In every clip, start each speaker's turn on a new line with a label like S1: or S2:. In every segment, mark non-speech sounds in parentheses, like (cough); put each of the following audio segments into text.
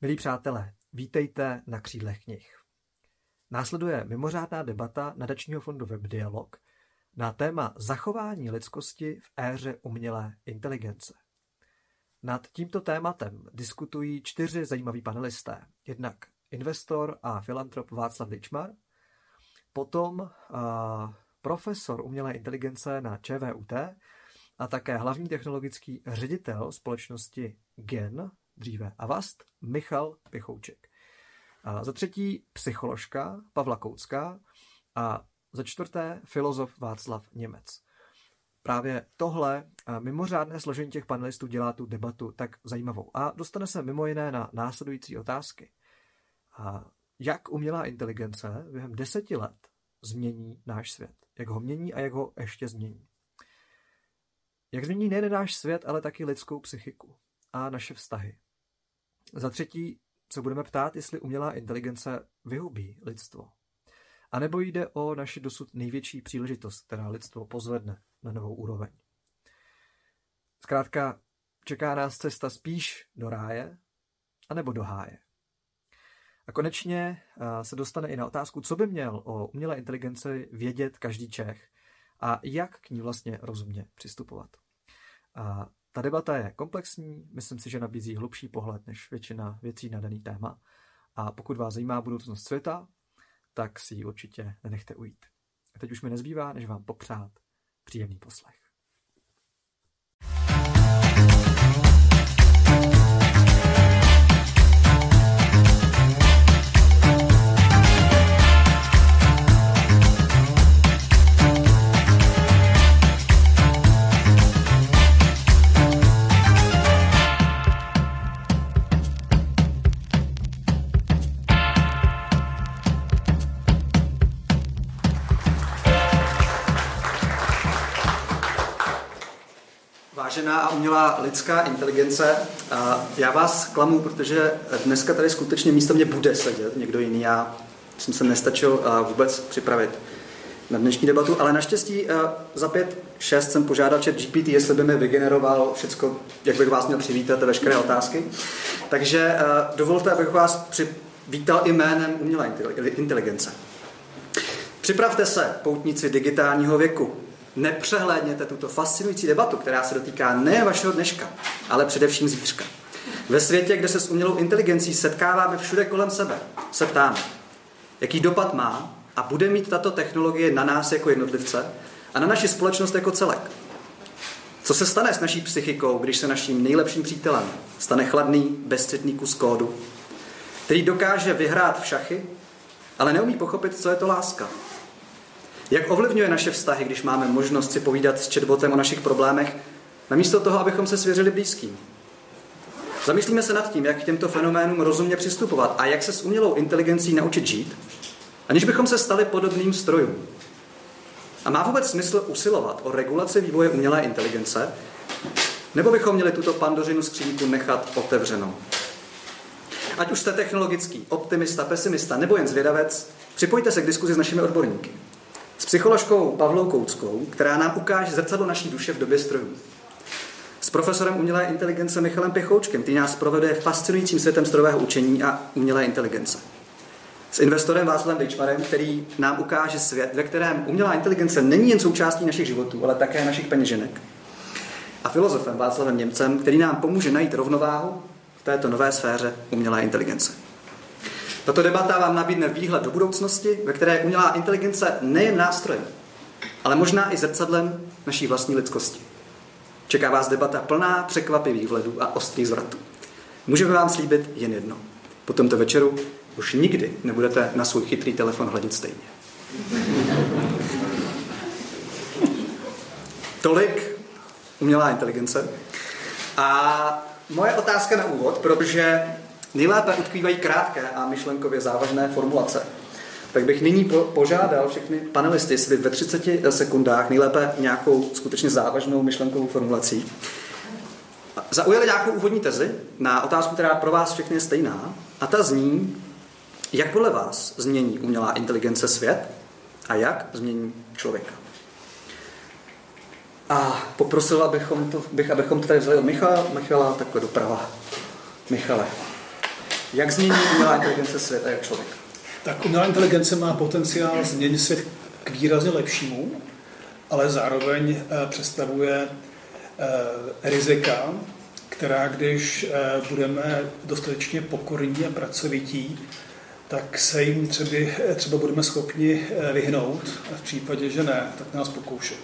S1: Milí přátelé, vítejte na křídlech knih. Následuje mimořádná debata nadačního fondu WebDialog na téma zachování lidskosti v éře umělé inteligence. Nad tímto tématem diskutují čtyři zajímaví panelisté. Jednak investor a filantrop Václav Ličmar, potom profesor umělé inteligence na ČVUT a také hlavní technologický ředitel společnosti GEN, dříve Avast, Michal Pichouček. A za třetí psycholožka Pavla Koucká a za čtvrté filozof Václav Němec. Právě tohle mimořádné složení těch panelistů dělá tu debatu tak zajímavou. A dostane se mimo jiné na následující otázky. A jak umělá inteligence během deseti let změní náš svět? Jak ho mění a jak ho ještě změní? Jak změní nejen náš svět, ale taky lidskou psychiku a naše vztahy? Za třetí se budeme ptát, jestli umělá inteligence vyhubí lidstvo. A nebo jde o naši dosud největší příležitost, která lidstvo pozvedne na novou úroveň. Zkrátka, čeká nás cesta spíš do ráje, anebo do háje. A konečně se dostane i na otázku, co by měl o umělé inteligenci vědět každý Čech a jak k ní vlastně rozumně přistupovat. A ta debata je komplexní, myslím si, že nabízí hlubší pohled než většina věcí na daný téma. A pokud vás zajímá budoucnost světa, tak si ji určitě nenechte ujít. A teď už mi nezbývá, než vám popřát příjemný poslech. Vážená a umělá lidská inteligence. Já vás klamu, protože dneska tady skutečně místo mě bude sedět někdo jiný. Já jsem se nestačil vůbec připravit na dnešní debatu, ale naštěstí za pět, šest jsem požádal chat GPT, jestli by mi vygeneroval všechno, jak bych vás měl přivítat a veškeré otázky. Takže dovolte, abych vás přivítal i jménem umělé inteligence. Připravte se, poutníci digitálního věku nepřehlédněte tuto fascinující debatu, která se dotýká ne vašeho dneška, ale především zítřka. Ve světě, kde se s umělou inteligencí setkáváme všude kolem sebe, se ptáme, jaký dopad má a bude mít tato technologie na nás jako jednotlivce a na naši společnost jako celek. Co se stane s naší psychikou, když se naším nejlepším přítelem stane chladný, bezcitný kus kódu, který dokáže vyhrát v šachy, ale neumí pochopit, co je to láska, jak ovlivňuje naše vztahy, když máme možnost si povídat s chatbotem o našich problémech, namísto toho, abychom se svěřili blízkým? Zamyslíme se nad tím, jak k těmto fenoménům rozumně přistupovat a jak se s umělou inteligencí naučit žít, aniž bychom se stali podobným strojům. A má vůbec smysl usilovat o regulaci vývoje umělé inteligence, nebo bychom měli tuto pandořinu skřínku nechat otevřenou? Ať už jste technologický, optimista, pesimista nebo jen zvědavec, připojte se k diskuzi s našimi odborníky s psycholožkou Pavlou Kouckou, která nám ukáže zrcadlo naší duše v době strojů. S profesorem umělé inteligence Michalem Pěchoučkem, který nás provede fascinujícím světem strojového učení a umělé inteligence. S investorem Václavem Dejčmarem, který nám ukáže svět, ve kterém umělá inteligence není jen součástí našich životů, ale také našich peněženek. A filozofem Václavem Němcem, který nám pomůže najít rovnováhu v této nové sféře umělé inteligence. Tato debata vám nabídne výhled do budoucnosti, ve které je umělá inteligence nejen nástrojem, ale možná i zrcadlem naší vlastní lidskosti. Čeká vás debata plná překvapivých vhledů a ostrých zvratů. Můžeme vám slíbit jen jedno. Po tomto večeru už nikdy nebudete na svůj chytrý telefon hledit stejně. Tolik umělá inteligence. A moje otázka na úvod, protože nejlépe utkvívají krátké a myšlenkově závažné formulace. Tak bych nyní požádal všechny panelisty, jestli ve 30 sekundách nejlépe nějakou skutečně závažnou myšlenkovou formulací zaujali nějakou úvodní tezi na otázku, která pro vás všechny je stejná, a ta zní, jak podle vás změní umělá inteligence svět a jak změní člověka. A poprosil abychom to, bych, abychom to tady vzali od Michala, Michala takhle doprava. Michale. Jak změní umělá inteligence svět a jak člověk?
S2: Tak umělá inteligence má potenciál změnit svět k výrazně lepšímu, ale zároveň eh, představuje eh, rizika, která když eh, budeme dostatečně pokorní a pracovití, tak se jim třeba, třeba budeme schopni vyhnout a v případě, že ne, tak nás pokoušet.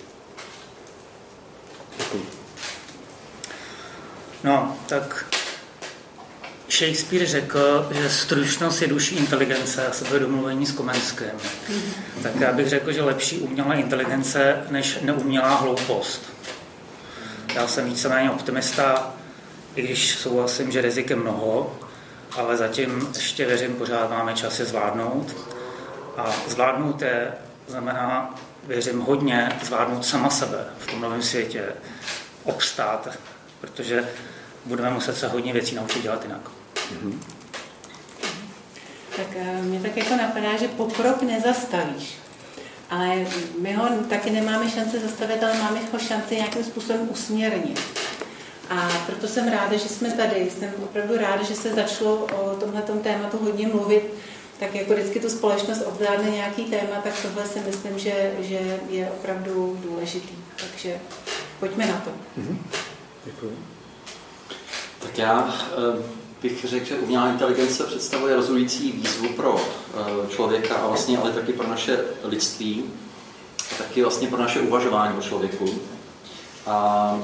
S3: No, tak Shakespeare řekl, že stručnost je duší inteligence a sebedomluvení s Komenským. Tak já bych řekl, že lepší umělá inteligence než neumělá hloupost. Já jsem víceméně optimista, i když souhlasím, že rizik je mnoho, ale zatím ještě věřím, pořád máme čas je zvládnout. A zvládnout je znamená, věřím hodně, zvládnout sama sebe v tom novém světě, obstát, protože budeme muset se hodně věcí naučit dělat jinak. Mm-hmm.
S4: Tak eh, mě tak jako napadá, že pokrok nezastavíš. Ale my ho taky nemáme šanci zastavit, ale máme ho šanci nějakým způsobem usměrnit. A proto jsem ráda, že jsme tady. Jsem opravdu ráda, že se začalo o tomhle tématu hodně mluvit. Tak jako vždycky tu společnost obdárne nějaký téma, tak tohle si myslím, že, že je opravdu důležitý. Takže pojďme na to. Mm-hmm.
S5: Děkuji. Tak já eh, bych řekl, že umělá inteligence představuje rozhodující výzvu pro eh, člověka a vlastně ale taky pro naše lidství, a taky vlastně pro naše uvažování o člověku. A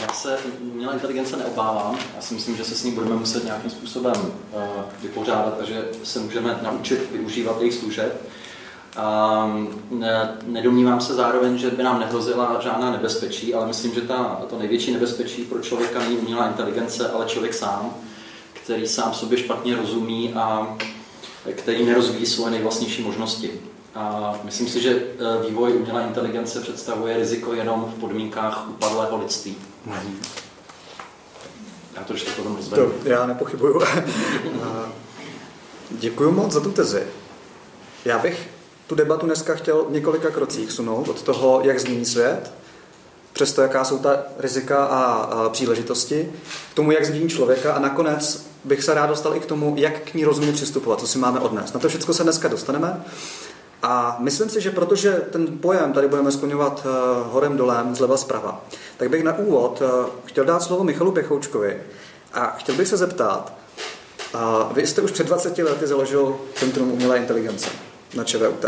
S5: já se umělé inteligence neobávám. Já si myslím, že se s ní budeme muset nějakým způsobem uh, vypořádat a že se můžeme naučit využívat jejich služeb. Ne, nedomnívám se zároveň, že by nám nehrozila žádná nebezpečí, ale myslím, že ta, to největší nebezpečí pro člověka není umělá inteligence, ale člověk sám, který sám sobě špatně rozumí a který nerozvíjí svoje nejvlastnější možnosti. A myslím si, že e, vývoj umělé inteligence představuje riziko jenom v podmínkách upadlého lidství. Já to ještě potom rozvedu.
S1: To já nepochybuju. (laughs) Děkuji moc za tu tezi. Já bych tu debatu dneska chtěl v několika krocích sunout od toho, jak změní svět, přes to, jaká jsou ta rizika a, a příležitosti, k tomu, jak změní člověka a nakonec bych se rád dostal i k tomu, jak k ní rozumně přistupovat, co si máme odnést. Na to všechno se dneska dostaneme. A myslím si, že protože ten pojem tady budeme skloňovat uh, horem dolem, zleva zprava, tak bych na úvod uh, chtěl dát slovo Michalu Pechoučkovi a chtěl bych se zeptat, uh, vy jste už před 20 lety založil Centrum umělé inteligence na ČVUT.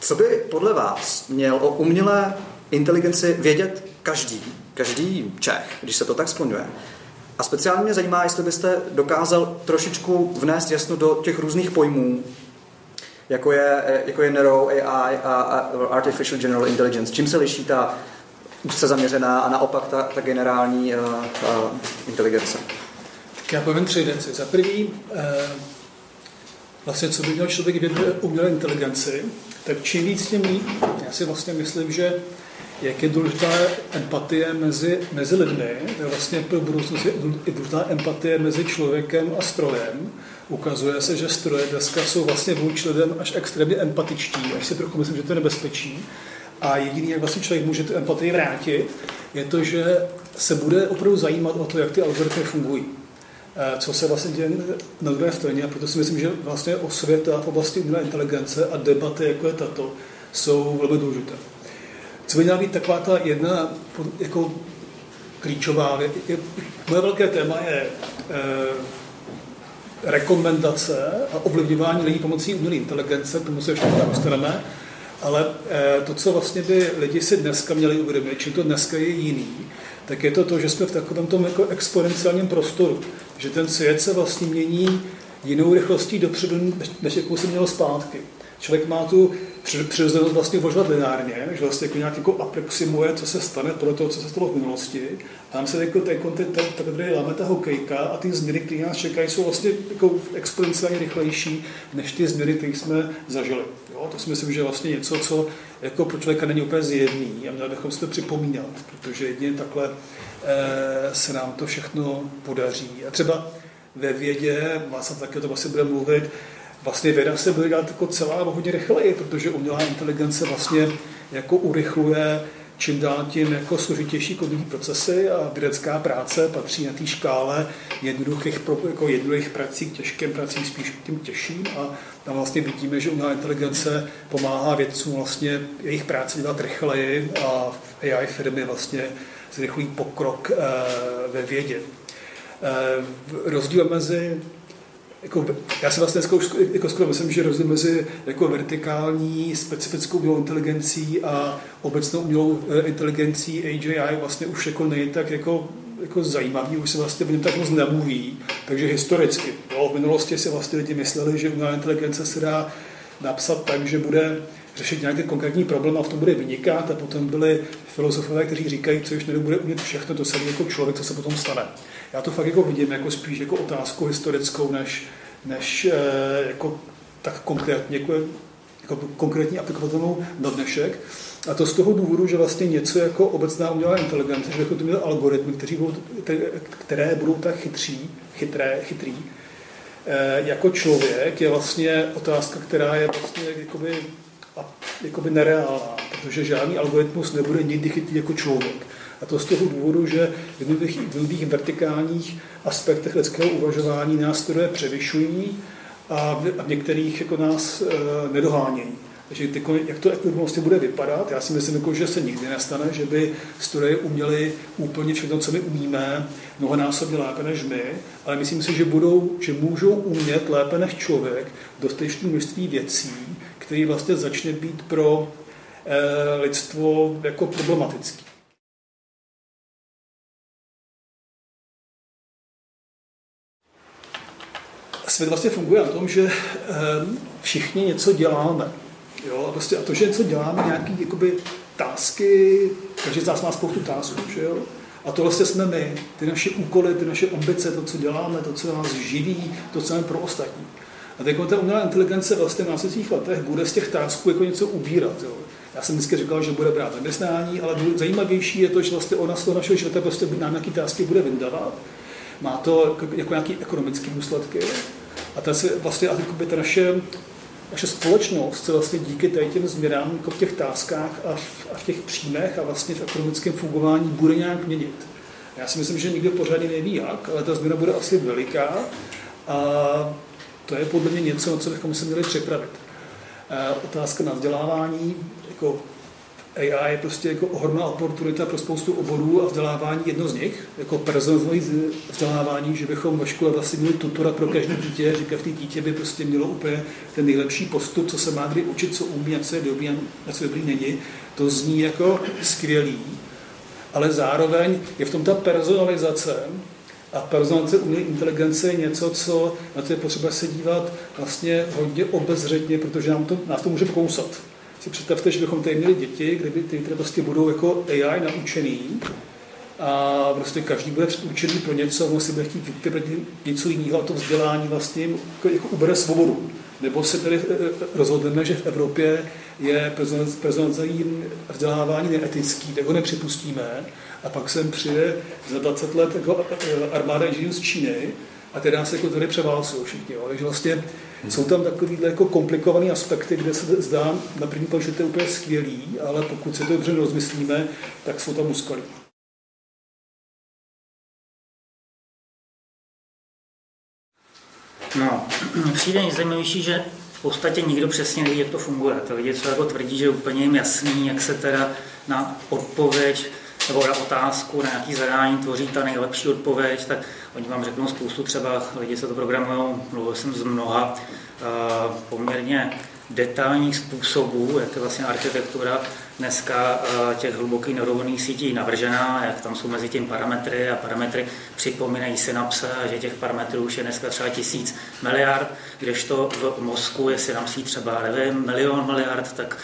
S1: Co by podle vás měl o umělé inteligenci vědět každý, každý Čech, když se to tak splňuje? A speciálně mě zajímá, jestli byste dokázal trošičku vnést jasno do těch různých pojmů, jako je, jako je Neuro AI a Artificial General Intelligence. Čím se liší ta úzce zaměřená a naopak ta, ta generální uh, uh, inteligence?
S2: Tak já povím tři věci. Za prvý, uh, vlastně co by měl člověk vědět umělé inteligenci, tak čím víc tím líp. Já si vlastně myslím, že jak je důležitá empatie mezi, mezi lidmi, tak vlastně pro budoucnost je důležitá empatie mezi člověkem a strojem. Ukazuje se, že stroje dneska jsou vlastně vůči lidem až extrémně empatičtí, až si trochu myslím, že to je nebezpečí. A jediný, jak vlastně člověk může tu empatii vrátit, je to, že se bude opravdu zajímat o to, jak ty algoritmy fungují. Eh, co se vlastně děje na druhé straně a proto si myslím, že vlastně osvěta v oblasti umělé inteligence a debaty, jako je tato, jsou velmi důležité. Co by měla být taková ta jedna jako klíčová věc? Moje velké téma je e, rekomendace a ovlivňování lidí pomocí umělé inteligence, k tomu se ještě dostaneme, ale e, to, co vlastně by lidi si dneska měli uvědomit, čím to dneska je jiný, tak je to to, že jsme v takovém tom jako exponenciálním prostoru, že ten svět se vlastně mění jinou rychlostí dopředu, než jakou se měl zpátky. Člověk má tu přirozenost vlastně uvažovat lineárně, že vlastně jako nějak jako aproximuje, co se stane podle toho, co se stalo v minulosti. A tam se jako ten kontent, tady láme ta hokejka a ty změny, které nás čekají, jsou vlastně jako exponenciálně rychlejší než ty změny, které jsme zažili. Jo? To si myslím, že vlastně něco, co jako pro člověka není úplně zjevný a měli bychom si to připomínat, protože jedině takhle eh, se nám to všechno podaří. A třeba ve vědě, Václav také to asi bude mluvit, vlastně věda se bude dělat jako celá hodně rychleji, protože umělá inteligence vlastně jako urychluje čím dál tím jako složitější kognitivní procesy a vědecká práce patří na té škále jednoduchých, jako jednoduchých prací k těžkým pracím spíš k tím těžším a tam vlastně vidíme, že umělá inteligence pomáhá vědcům vlastně jejich práci dělat rychleji a AI firmy vlastně zrychlují pokrok eh, ve vědě. Eh, rozdíl mezi jako, já si vlastně skoro, jako skoro myslím, že rozdíl mezi jako vertikální specifickou umělou inteligencí a obecnou umělou eh, inteligencí AGI vlastně už jako není tak jako, jako zajímavý, už se vlastně o něm tak moc nemluví. Takže historicky, jo, v minulosti si vlastně lidi mysleli, že umělá inteligence se dá napsat tak, že bude řešit nějaký konkrétní problém a v tom bude vynikat a potom byli filozofové, kteří říkají, co už nebude umět všechno, to samé jako člověk, co se potom stane. Já to fakt jako vidím jako spíš jako otázku historickou, než, než e, jako tak konkrétně, jako, jako konkrétní aplikovatelnou na dnešek. A to z toho důvodu, že vlastně něco jako obecná umělá inteligence, že jako to měl algoritmy, kteří budou, které budou tak chytří, chytré, chytrý, e, jako člověk je vlastně otázka, která je vlastně jakoby, jakoby nereálná, protože žádný algoritmus nebude nikdy chytrý jako člověk. A to z toho důvodu, že v jednotlivých vertikálních aspektech lidského uvažování nástroje převyšují a v některých jako nás e, nedohánějí. Takže ty, jak to jako vlastně bude vypadat, já si myslím, jako, že se nikdy nestane, že by stroje uměly úplně všechno, co my umíme, mnohonásobně lépe než my, ale myslím si, že, budou, že můžou umět lépe než člověk dostatečné množství věcí, které vlastně začne být pro e, lidstvo jako problematický. Svět vlastně funguje na tom, že ehm, všichni něco děláme. Jo? A, prostě, a to, že něco děláme, nějaký jakoby, tásky, každý z nás má spoustu tásků, že jo? A to vlastně jsme my, ty naše úkoly, ty naše ambice, to, co děláme, to, co nás živí, to, co máme pro ostatní. A teď ta umělá inteligence vlastně v následujících letech bude z těch tásků jako něco ubírat. Jo. Já jsem vždycky říkal, že bude brát zaměstnání, ale zajímavější je to, že vlastně ona z toho našeho života prostě nám nějaké tásky bude vyndávat. Má to jako, jako nějaké ekonomické důsledky, a ta se vlastně, a ta naše, naše společnost se vlastně díky těm změnám jako v těch táskách a v, a v těch příjmech a vlastně v ekonomickém fungování bude nějak měnit. Já si myslím, že nikdo pořádně neví jak, ale ta změna bude asi veliká a to je podle mě něco, na co bychom se měli připravit. Otázka na vzdělávání, jako AI je prostě jako ohromná oportunita pro spoustu oborů a vzdělávání jedno z nich, jako personalizované vzdělávání, že bychom ve škole vlastně měli tutora pro každé dítě, že každé dítě by prostě mělo úplně ten nejlepší postup, co se má kdy učit, co umí, a co je dobrý a co dobrý není. To zní jako skvělý, ale zároveň je v tom ta personalizace a personalizace umělé inteligence je něco, co na to je potřeba se dívat vlastně hodně obezřetně, protože nám to, nás to může kousat si představte, že bychom tady měli děti, kde by ty, které prostě budou jako AI naučený a prostě každý bude předučený pro něco, on si bude chtít vybrat něco jiného a to vzdělání vlastně jako, jako ubere svobodu. Nebo se tedy eh, eh, rozhodneme, že v Evropě je personalizovaný vzdělávání neetický, tak ho nepřipustíme a pak sem přijde za 20 let jako eh, armáda inženýrů z Číny a tedy nás jako tady převálcují všichni. Jo. Takže vlastně jsou tam takovýhle jako komplikované aspekty, kde se zdá na první pohled, že to je úplně skvělý, ale pokud se to dobře rozmyslíme, tak jsou tam úskalí.
S3: No, (clears throat) přijde nejzajímavější, že v podstatě nikdo přesně neví, jak to funguje. To lidi, co jako tvrdí, že je úplně jim jasný, jak se teda na odpověď nebo na otázku, na nějaký zadání tvoří ta nejlepší odpověď, tak oni vám řeknou spoustu třeba, lidi se to programují, mluvil jsem z mnoha uh, poměrně detailních způsobů, jak je vlastně architektura dneska uh, těch hlubokých neuronných sítí navržená, jak tam jsou mezi tím parametry a parametry připomínají synapse že těch parametrů už je dneska třeba tisíc miliard, kdežto v mozku je synapsí třeba, nevím, milion miliard, tak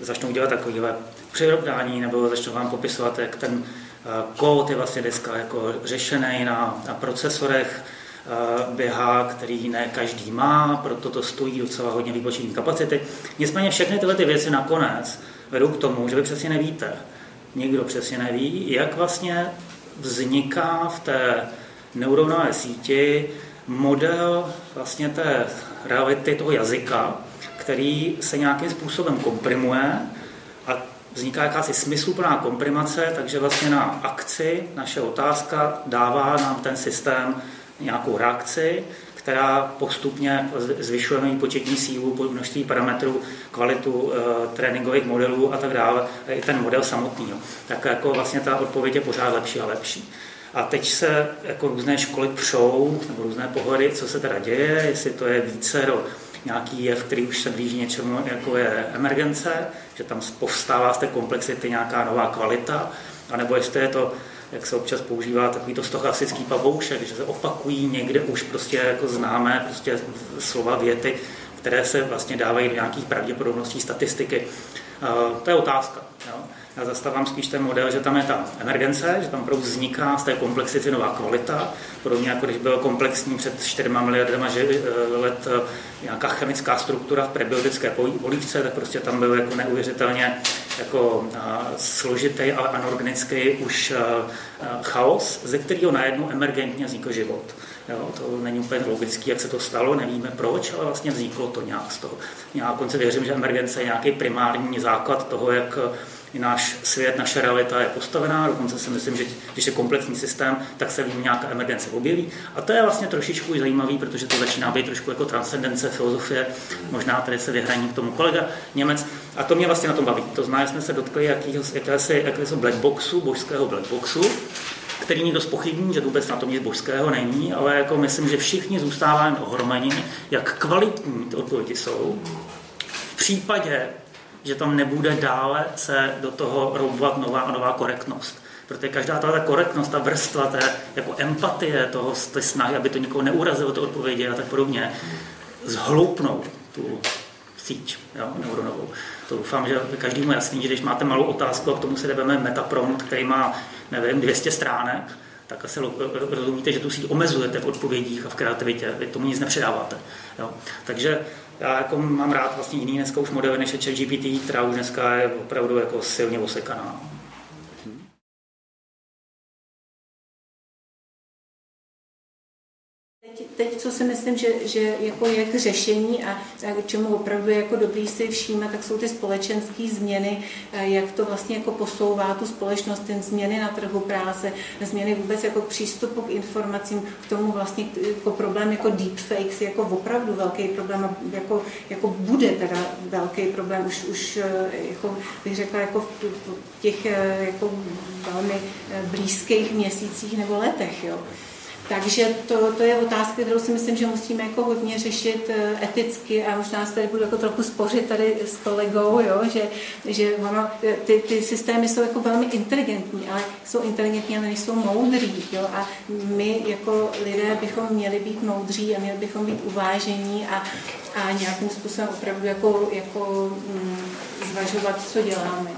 S3: začnou dělat takovýhle přirovnání nebo začnou vám popisovat, jak ten eh, kód je vlastně dneska jako řešený na, na procesorech, eh, běhá, který ne každý má, proto to stojí docela hodně výpočetní kapacity. Nicméně všechny tyhle ty věci nakonec vedou k tomu, že vy přesně nevíte, nikdo přesně neví, jak vlastně vzniká v té neuronové síti model vlastně té reality toho jazyka, který se nějakým způsobem komprimuje a vzniká jakási smysluplná komprimace, takže vlastně na akci naše otázka dává nám ten systém nějakou reakci, která postupně zvyšuje její početní sílu, množství parametrů, kvalitu e, tréninkových modelů a tak dále, i ten model samotný. Jo. Tak jako vlastně ta odpověď je pořád lepší a lepší. A teď se jako různé školy přou, nebo různé pohledy, co se teda děje, jestli to je více do nějaký jev, který už se blíží něčemu, jako je emergence, že tam povstává z té komplexity nějaká nová kvalita, anebo jestli je to jak se občas používá takový to stochastický pavoušek, že se opakují někde už prostě jako známé prostě slova věty, které se vlastně dávají do nějakých pravděpodobností statistiky. To je otázka. Jo? Já zastávám spíš ten model, že tam je ta emergence, že tam opravdu vzniká z té komplexity nová kvalita, podobně jako když byl komplexní před 4 miliardama eh, let eh, nějaká chemická struktura v prebiotické polívce, tak prostě tam byl jako neuvěřitelně jako eh, složitý, ale anorganický už chaos, ze kterého najednou emergentně vznikl život. Jo, to není úplně logické, jak se to stalo, nevíme proč, ale vlastně vzniklo to nějak z toho. Já konce věřím, že emergence je nějaký primární základ toho, jak i náš svět, naše realita je postavená, dokonce si myslím, že když je komplexní systém, tak se v něm nějaká emergence objeví. A to je vlastně trošičku zajímavý, protože to začíná být trošku jako transcendence filozofie, možná tady se vyhraní k tomu kolega Němec. A to mě vlastně na tom baví. To znamená, jsme se dotkli jakýho, jakési, jakési black boxu, božského black boxu, který někdo spochybní, že vůbec na tom nic božského není, ale jako myslím, že všichni zůstáváme ohromeni, jak kvalitní ty odpovědi jsou. V případě, že tam nebude dále se do toho roubovat nová a nová korektnost. Protože každá ta korektnost, ta vrstva, ta jako empatie toho, ty snahy, aby to nikoho neurazilo, ty odpovědi a tak podobně, zhloupnou tu síť jo, neuronovou. To doufám, že každému jasný, že když máte malou otázku a k tomu se jdeme metaprompt, který má, nevím, 200 stránek, tak asi rozumíte, že tu síť omezujete v odpovědích a v kreativitě, vy tomu nic nepředáváte. Jo. Takže já jako mám rád vlastně jiný dneska už modely než je ChatGPT, která už dneska je opravdu jako silně osekaná.
S4: Teď, co si myslím, že, že jako je k řešení a, a k čemu opravdu jako dobrý si všímat, tak jsou ty společenské změny, jak to vlastně jako posouvá tu společnost, ten změny na trhu práce, změny vůbec jako k přístupu k informacím, k tomu vlastně jako problém jako deepfakes jako opravdu velký problém, jako, jako bude teda velký problém, už, už jako bych řekla, jako v těch jako velmi blízkých měsících nebo letech. Jo. Takže to, to je otázka, kterou si myslím, že musíme jako hodně řešit eh, eticky a možná se tady budu jako trochu spořit tady s kolegou, jo, že, že ono, eh, ty, ty systémy jsou jako velmi inteligentní, ale jsou inteligentní, ale nejsou moudrý. Jo, a my jako lidé bychom měli být moudří a měli bychom být uvážení a, a nějakým způsobem opravdu jako, jako mm, zvažovat, co děláme.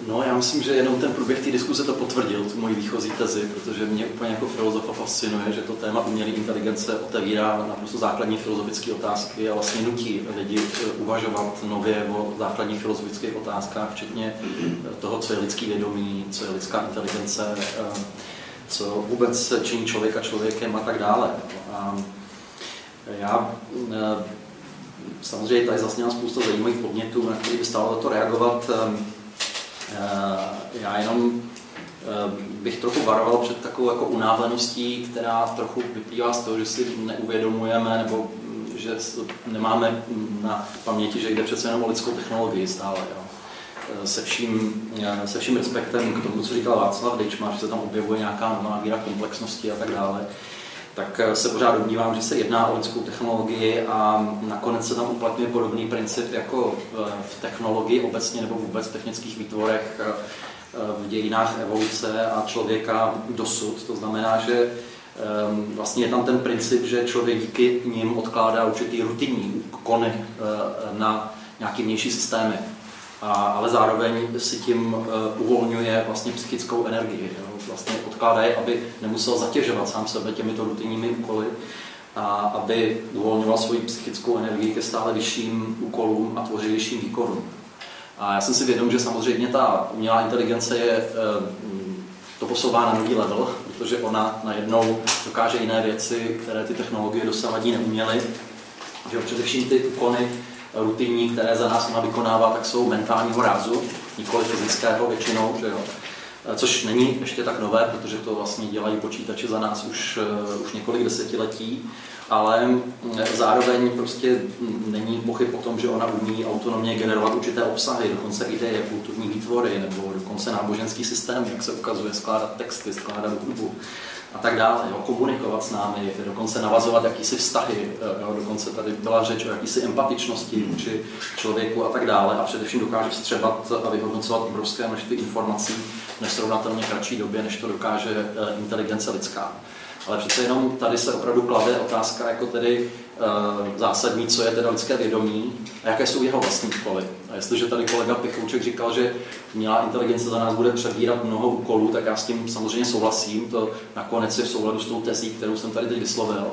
S5: No, já myslím, že jenom ten průběh té diskuze to potvrdil, tu moji výchozí tezi, protože mě úplně jako filozofa fascinuje, že to téma umělé inteligence otevírá naprosto základní filozofické otázky a vlastně nutí lidi eh, uvažovat nově o základních filozofických otázkách, včetně eh, toho, co je lidský vědomí, co je lidská inteligence, eh, co vůbec činí člověka člověkem a tak dále. A já samozřejmě tady zazněla spousta zajímavých podnětů, na které by stálo to reagovat. Eh, já jenom eh, bych trochu varoval před takovou jako unáveností, která trochu vyplývá z toho, že si neuvědomujeme nebo mm, že nemáme na paměti, že jde přece jenom o lidskou technologii stále. Jo. Eh, se, vším, se vším respektem k tomu, co říkal Václav Dejčma, že se tam objevuje nějaká nová míra komplexnosti a tak dále tak eh, se pořád domnívám, že se jedná o lidskou technologii a nakonec se tam uplatňuje podobný princip jako v technologii obecně nebo vůbec v technických výtvorech eh, v dějinách evoluce a člověka dosud. To znamená, že ehm, vlastně je tam ten princip, že člověk díky nim odkládá určitý rutinní úkony eh, na nějaký vnější systémy a, ale zároveň si tím uvolňuje vlastně psychickou energii. Jo? Vlastně odkládá je, aby nemusel zatěžovat sám sebe těmito rutinními úkoly a aby uvolňoval svoji psychickou energii ke stále vyšším úkolům a tvořivějším výkonům. A já jsem si vědom, že samozřejmě ta umělá inteligence je uh, to posouvá na nový level, protože ona najednou dokáže jiné věci, které ty technologie dosavadí neuměly Že především ty úkony rutinní, které za nás má vykonává, tak jsou mentálního rázu, nikoli fyzického většinou, že jo. Což není ještě tak nové, protože to vlastně dělají počítače za nás už, už několik desetiletí ale mm, zároveň prostě není pochyb o tom, že ona umí autonomně generovat určité obsahy, dokonce ideje, kulturní výtvory nebo dokonce náboženský systém, jak se ukazuje, skládat texty, skládat hudbu a tak dále, jo, komunikovat s námi, dokonce navazovat jakýsi vztahy, jo, dokonce tady byla řeč o jakýsi empatičnosti vůči člověku a tak dále a především dokáže vstřebat a vyhodnocovat obrovské množství informací nesrovnatelně kratší době, než to dokáže eh, inteligence lidská. Ale přece jenom tady se opravdu klade otázka jako tedy e, zásadní, co je teda lidské vědomí a jaké jsou jeho vlastní úkoly. A jestliže tady kolega Pichouček říkal, že měla inteligence za nás bude přebírat mnoho úkolů, tak já s tím samozřejmě souhlasím. To nakonec je v souladu s tou tezí, kterou jsem tady teď vyslovil.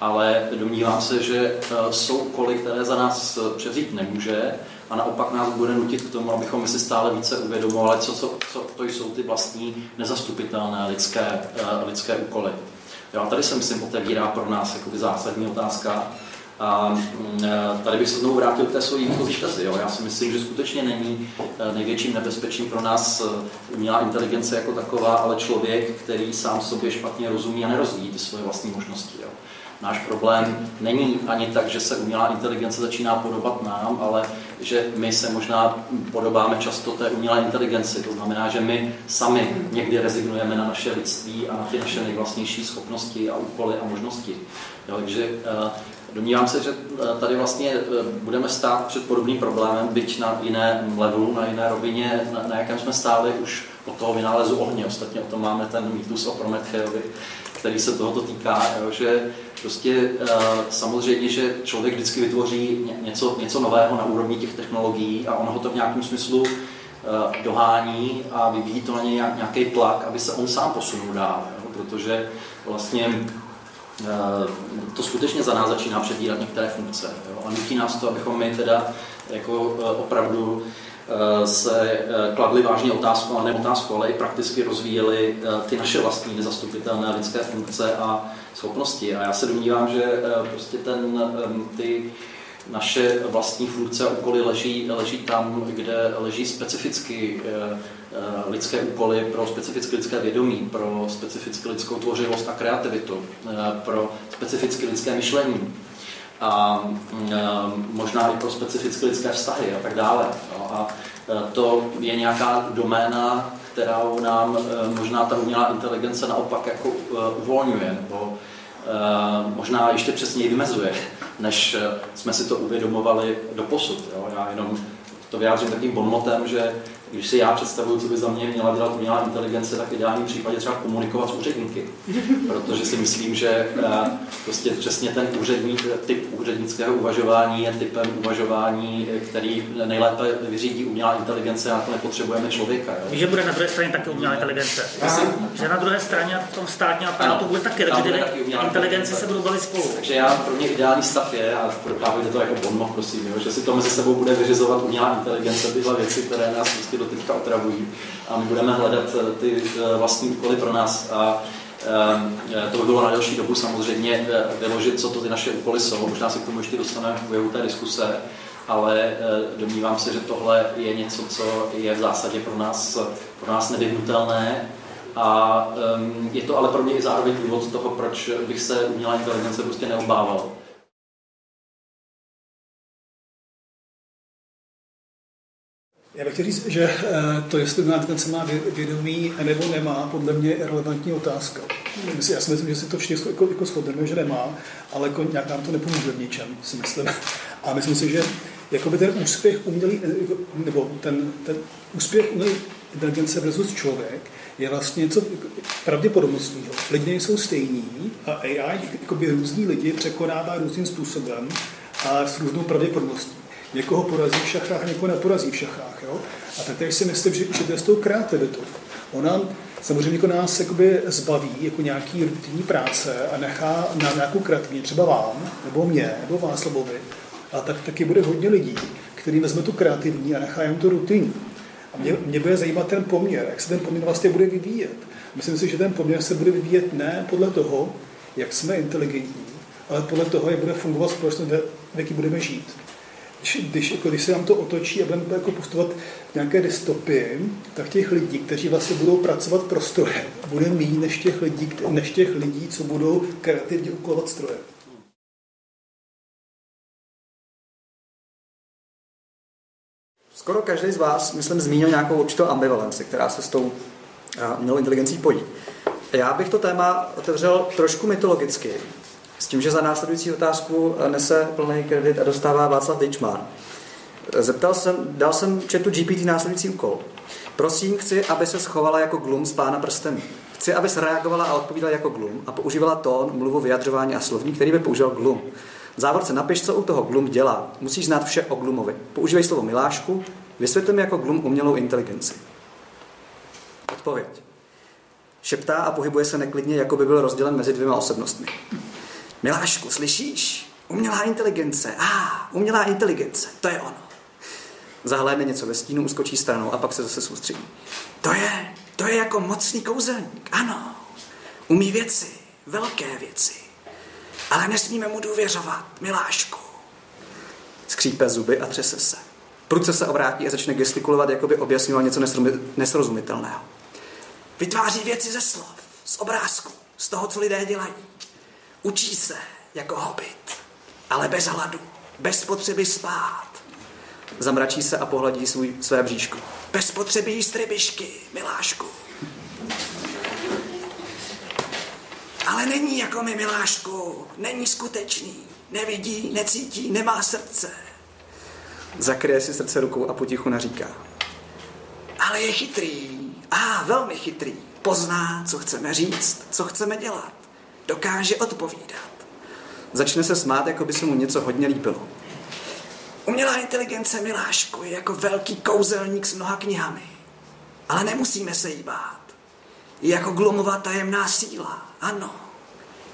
S5: Ale domnívám se, že e, jsou úkoly, které za nás převzít nemůže a naopak nás bude nutit k tomu, abychom si stále více uvědomovali, co, co, co to jsou ty vlastní nezastupitelné lidské, lidské úkoly. Jo, tady se myslím otevírá pro nás jakoby zásadní otázka. A mm, e, tady bych se znovu vrátil k té svojí výchozí. Já si myslím, že skutečně není e, největším nebezpečím pro nás umělá inteligence jako taková, ale člověk, který sám sobě špatně rozumí a nerozvíjí ty svoje vlastní možnosti. Jo. Náš problém není ani tak, že se umělá inteligence začíná podobat nám, ale že my se možná podobáme často té umělé inteligenci. To znamená, že my sami někdy rezignujeme na naše lidství a na ty naše nejvlastnější schopnosti a úkoly a možnosti. Jo, takže uh, domnívám se, že uh, tady vlastně uh, budeme stát před podobným problémem, byť na jiné levelu, na jiné rovině, na, na jakém jsme stáli už od toho vynálezu ohně. Ostatně o tom máme ten mýtus o Prometheovi, který se tohoto týká, jo, že prostě uh, samozřejmě, že člověk vždycky vytvoří něco, něco nového na úrovni těch technologií a ono ho to v nějakém smyslu uh, dohání a vyvíjí to na něj nějaký tlak, aby se on sám posunul dál, protože vlastně uh, to skutečně za nás začíná přebírat některé funkce a nutí nás to, abychom my teda jako opravdu Eh, se eh, kladli vážně otázku, a ne otázku, ale i prakticky rozvíjeli eh, ty naše vlastní nezastupitelné lidské funkce a schopnosti. A já se domnívám, že prostě ten, ty naše vlastní funkce a úkoly leží, leží tam, kde leží specificky lidské úkoly pro specifické lidské vědomí, pro specificky lidskou tvořivost a kreativitu, pro specificky lidské myšlení a možná i pro specifické lidské vztahy a tak dále. A e, to je nějaká doména, kterou nám e, možná ta umělá inteligence naopak jako e, uvolňuje, nebo možná ještě přesněji vymezuje, než jsme si to uvědomovali do posud. Jo? Já jenom to vyjádřím takým bonmotem, že když si já představuju, co by za mě měla dělat umělá inteligence, tak v ideálním případě třeba komunikovat s úředníky. (laughs) Protože si myslím, že eh, prostě přesně ten úředník, typ úřednického uvažování je typem uvažování, který nejlépe vyřídí umělá inteligence a to nepotřebujeme člověka.
S3: Jo? Že bude na druhé straně taky umělá inteligence. Myslím, že na druhé straně v tom státním aparátu bude taky, takže ty inteligence se budou bavit spolu.
S5: Takže já pro mě ideální stav je, a prokávejte to jako bonmo, prosím, jo, že si to mezi sebou bude vyřizovat umělá inteligence, tyhle věci, které nás prostě do teďka otravují a my budeme hledat eh, ty eh, vlastní úkoly pro nás a eh, to by bylo na další dobu samozřejmě vyložit, co to ty naše úkoly jsou. Možná se k tomu ještě dostaneme v té diskuse, ale domnívám se, že tohle je něco, co je v zásadě pro nás, pro nás nevyhnutelné. A je to ale pro mě i zároveň důvod toho, proč bych se umělá inteligence prostě neobával.
S2: Já bych chtěl říct, že eh, to, jestli umělá má vědomí nebo nemá, podle mě je relevantní otázka. Já si myslím, že si to všichni jako, jako shodneme, že nemá, ale jako nějak nám to nepomůže v ničem, si myslím. A myslím si, že jakoby ten úspěch umělý, eh, nebo ten, ten úspěch umělý inteligence versus člověk je vlastně něco pravděpodobnostního. Lidi nejsou stejní a AI, jakoby různí lidi, překonává různým způsobem a s různou pravděpodobností někoho porazí v šachách někoho neporazí v šachách. Jo? A tak si myslím, že, že to je s tou kreativitou. Ona samozřejmě jako nás jakoby zbaví jako nějaký rutinní práce a nechá na nějakou kreativní, třeba vám, nebo mě, nebo vás, Václavovi, a tak taky bude hodně lidí, který vezme tu kreativní a nechá jen tu rutinní. A mě, mě bude zajímat ten poměr, jak se ten poměr vlastně bude vyvíjet. Myslím si, že ten poměr se bude vyvíjet ne podle toho, jak jsme inteligentní, ale podle toho, jak bude fungovat společnost v jaký budeme žít. Když, když, jako, když se nám to otočí a budeme jako postupovat v nějaké dystopii, tak těch lidí, kteří vlastně budou pracovat pro stroje, bude méně než těch lidí, než těch lidí, co budou kreativně úkolovat stroje.
S1: Skoro každý z vás, myslím, zmínil nějakou určitou ambivalenci, která se s tou umělou inteligencí pojí. Já bych to téma otevřel trošku mytologicky, s tím, že za následující otázku nese plný kredit a dostává Václav Dejčmán. Zeptal jsem, dal jsem četu GPT následující úkol. Prosím, chci, aby se schovala jako glum z pána prstenů. Chci, aby se reagovala a odpovídala jako glum a používala tón, mluvu, vyjadřování a slovník, který by používal glum. V závorce napiš, co u toho glum dělá. Musíš znát vše o glumovi. Používej slovo milášku, vysvětli mi jako glum umělou inteligenci. Odpověď. Šeptá a pohybuje se neklidně, jako by byl rozdělen mezi dvěma osobnostmi. Milášku, slyšíš? Umělá inteligence. A, ah, umělá inteligence, to je ono. Zahlédne něco ve stínu, uskočí stranou a pak se zase soustředí. To je, to je jako mocný kouzelník, ano. Umí věci, velké věci. Ale nesmíme mu důvěřovat, milášku. Skřípe zuby a třese se. Prudce se obrátí a začne gestikulovat, jako by objasňoval něco nesrozumitelného. Vytváří věci ze slov, z obrázku, z toho, co lidé dělají. Učí se jako hobit, ale bez hladu, bez potřeby spát. Zamračí se a pohladí svůj, své bříško. Bez potřeby jíst rybišky, milášku. Ale není jako my, milášku. Není skutečný. Nevidí, necítí, nemá srdce. Zakryje si srdce rukou a potichu naříká. Ale je chytrý. A ah, velmi chytrý. Pozná, co chceme říct, co chceme dělat. Dokáže odpovídat. Začne se smát, jako by se mu něco hodně líbilo. Umělá inteligence Milášku je jako velký kouzelník s mnoha knihami. Ale nemusíme se jí bát. Je jako glumová tajemná síla, ano.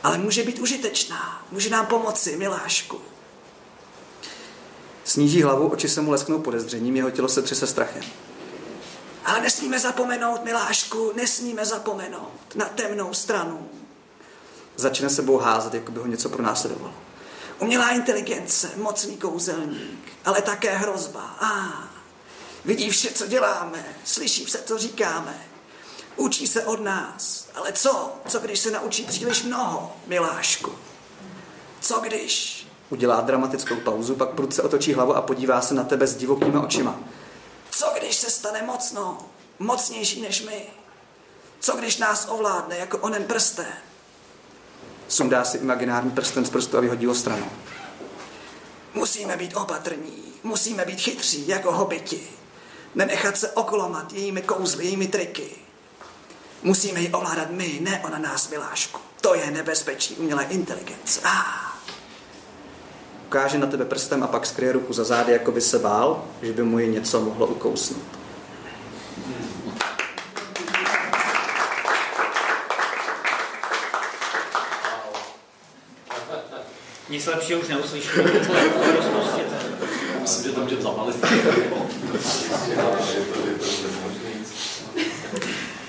S1: Ale může být užitečná, může nám pomoci, Milášku. Sníží hlavu, oči se mu lesknou podezřením, jeho tělo se třese strachem. Ale nesmíme zapomenout, Milášku, nesmíme zapomenout na temnou stranu. Začne sebou házet, jako by ho něco pronásledovalo. Umělá inteligence, mocný kouzelník, ale také hrozba. A vidí vše, co děláme, slyší vše, co říkáme. Učí se od nás. Ale co? Co když se naučí příliš mnoho, milášku? Co když? Udělá dramatickou pauzu, pak prudce otočí hlavu a podívá se na tebe s divokýma očima. Co když se stane mocno, mocnější než my? Co když nás ovládne jako onen prsten? Sundá si imaginární prsten z prstu a vyhodí ho stranou. Musíme být opatrní, musíme být chytří jako hobiti. Nenechat se okolomat jejími kouzly, jejími triky. Musíme ji ovládat my, ne ona nás, milášku. To je nebezpečí umělé inteligence. Ah. Ukáže na tebe prstem a pak skryje ruku za zády, jako by se bál, že by mu ji něco mohlo ukousnout.
S3: Nic lepšího už neuslyším.
S5: Myslím, že (laughs) to můžeme zamalit.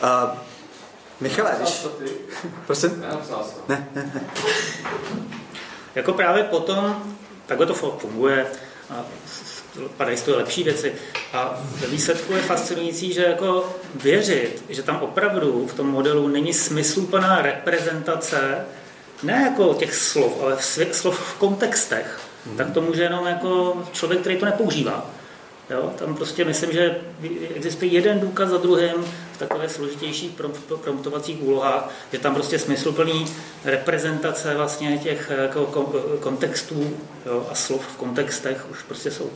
S1: Uh, Michale, když... Prosím? Ne, ne, ne.
S3: Jako právě potom, takhle to funguje, a padají z toho lepší věci. A ve výsledku je fascinující, že jako věřit, že tam opravdu v tom modelu není smysluplná reprezentace ne jako těch slov, ale v slov v kontextech, hmm. tak to může jenom jako člověk, který to nepoužívá. Jo? Tam prostě myslím, že existuje jeden důkaz za druhým v takové složitějších promptovacích úlohách, že tam prostě smysluplný reprezentace vlastně těch jako kontextů jo? a slov v kontextech už prostě jsou.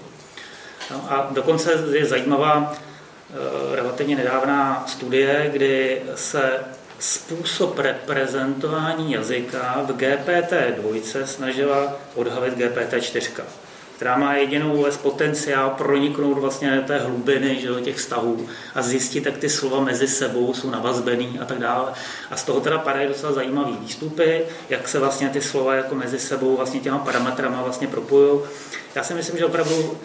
S3: No a dokonce je zajímavá eh, relativně nedávná studie, kdy se způsob reprezentování jazyka v GPT-2 snažila odhalit GPT-4, která má jedinou les potenciál proniknout vlastně do té hlubiny že do těch vztahů a zjistit, jak ty slova mezi sebou jsou navazbený a tak dále. A z toho teda padají docela zajímavé výstupy, jak se vlastně ty slova jako mezi sebou vlastně těma parametrama vlastně propojují. Já si myslím, že opravdu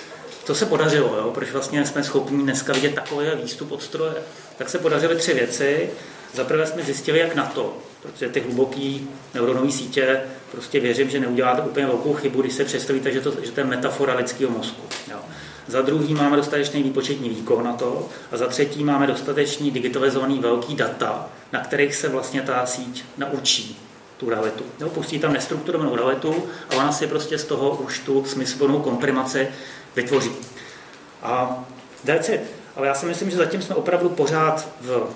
S3: to se podařilo, jo? proč vlastně jsme schopni dneska vidět takový výstup od stroje. Tak se podařily tři věci. Zaprvé jsme zjistili, jak na to, protože ty hluboké neuronové sítě, prostě věřím, že neuděláte úplně velkou chybu, když se představíte, že to, že to je metafora lidského mozku. Jo. Za druhý máme dostatečný výpočetní výkon na to a za třetí máme dostatečný digitalizovaný velký data, na kterých se vlastně ta síť naučí tu realitu. Jo, pustí tam nestrukturovanou realitu a ona si prostě z toho už tu smysluplnou komprimaci vytvoří. A that's it. Ale já si myslím, že zatím jsme opravdu pořád v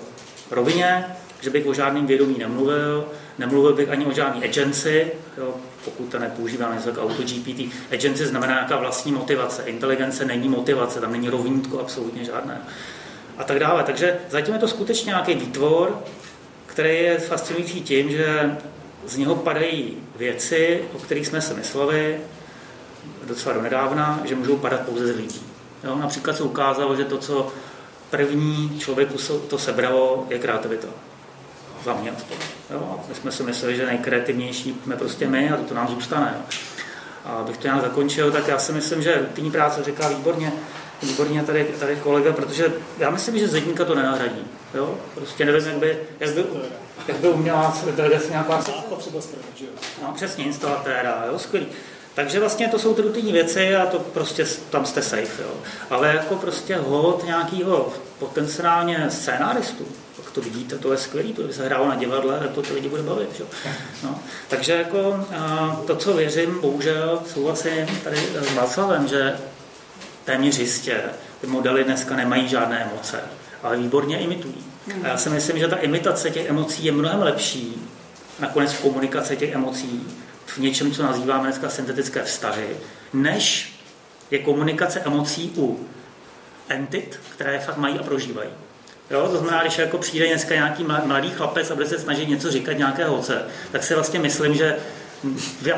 S3: rovině, že bych o žádným vědomí nemluvil, nemluvil bych ani o žádné agency, jo, pokud to nepoužíváme jako AutoGPT. Agency znamená nějaká vlastní motivace, inteligence není motivace, tam není rovnítko absolutně žádné. A tak dále. Takže zatím je to skutečně nějaký výtvor, který je fascinující tím, že z něho padají věci, o kterých jsme si mysleli docela donedávna, že můžou padat pouze z lidí. Jo, například se ukázalo, že to, co první člověku to sebralo, je kreativita. Za mě aspoň. Jo, my jsme si mysleli, že nejkreativnější jsme prostě my a to, to nám zůstane. Jo. A abych to nějak zakončil, tak já si myslím, že rutinní práce říká výborně, výborně tady, tady kolega, protože já myslím, že zedníka to nenahradí. Jo? Prostě nevím, jak by, jak by, jak by uměla nějaká... No, přesně, instalatéra, jo, skvělý. Takže vlastně to jsou ty rutinní věci a to prostě tam jste safe. Jo. Ale jako prostě hod nějakého potenciálně scénáristu, tak to vidíte, to je skvělý, to by se hrálo na divadle, to ty lidi bude bavit. Že? No. Takže jako to, co věřím, bohužel souhlasím tady s Václavem, že téměř jistě ty modely dneska nemají žádné emoce, ale výborně imitují. A já si myslím, že ta imitace těch emocí je mnohem lepší, nakonec v komunikaci těch emocí, v něčem, co nazýváme dneska syntetické vztahy, než je komunikace emocí u entit, které fakt mají a prožívají. Jo, to znamená, když jako přijde dneska nějaký mladý chlapec a bude se snažit něco říkat nějaké holce, tak si vlastně myslím, že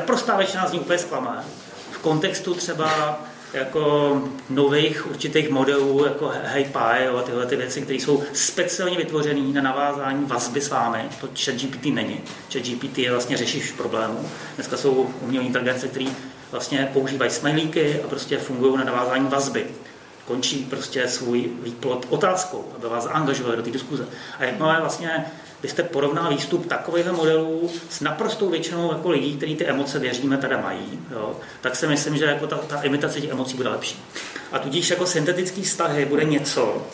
S3: prostá většina z ní úplně zklame. V kontextu třeba jako nových určitých modelů, jako HeyPy a tyhle ty věci, které jsou speciálně vytvořené na navázání vazby s vámi. To ChatGPT není. ChatGPT je vlastně řešíš problémů. Dneska jsou umělé inteligence, které vlastně používají smajlíky a prostě fungují na navázání vazby končí prostě svůj výplot otázkou, aby vás zaangažovali do té diskuze. A jakmile vlastně byste porovnal výstup takového modelů s naprostou většinou jako lidí, kteří ty emoce věříme teda mají, jo, tak si myslím, že jako ta, ta imitace těch emocí bude lepší. A tudíž jako syntetický vztahy bude něco,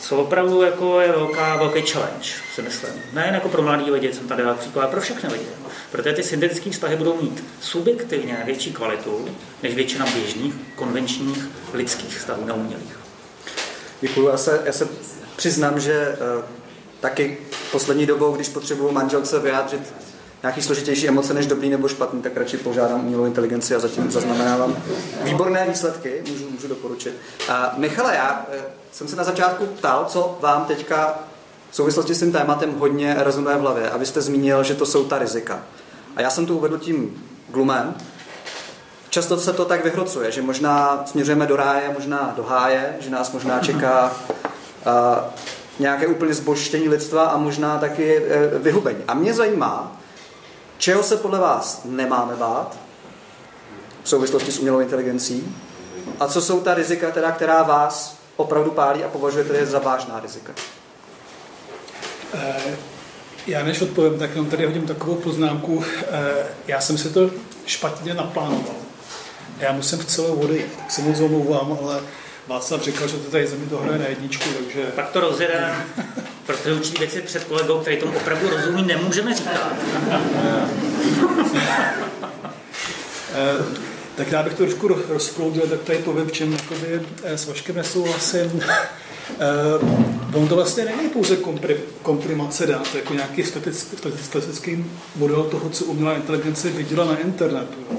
S3: co opravdu jako je velká, velký challenge, si myslím. Nejen jako pro mladý lidi, jsem tady dal příklad, ale pro všechny lidi. Protože ty syntetické vztahy budou mít subjektivně větší kvalitu než většina běžných, konvenčních lidských vztahů neumělých.
S1: Děkuji. Já se, já se přiznám, že uh, taky poslední dobou, když potřebuju manželce vyjádřit nějaký složitější emoce než dobrý nebo špatný, tak radši požádám umělou inteligenci a zatím zaznamenávám výborné výsledky, můžu, můžu doporučit. A Michale, já eh, jsem se na začátku ptal, co vám teďka v souvislosti s tím tématem hodně rezonuje v hlavě. A vy jste zmínil, že to jsou ta rizika. A já jsem to uvedl tím glumem. Často se to tak vyhrocuje, že možná směřujeme do ráje, možná do háje, že nás možná čeká uh, nějaké úplně zboštění lidstva a možná taky uh, vyhubení. A mě zajímá, čeho se podle vás nemáme bát v souvislosti s umělou inteligencí a co jsou ta rizika, teda, která vás opravdu pálí a považujete je za vážná rizika?
S2: Eh, já než odpovím, tak jenom tady hodím takovou poznámku. Eh, já jsem si to špatně naplánoval. Já musím v celou vody, tak se moc omlouvám, ale Václav říkal, že to tady zemi to hraje na jedničku, takže...
S3: Tak to rozjedeme, protože určitě věci před kolegou, který tomu opravdu rozumí, nemůžeme říkat. (laughs)
S2: Eh, tak já bych to trošku rozproudil, tak tady povím, v čem jakoby, s Vaškem nesouhlasím. Uh, (laughs) on to vlastně není pouze kompri, komprimace dat, jako nějaký statický, statický model toho, co umělá inteligence viděla na internetu. Jo.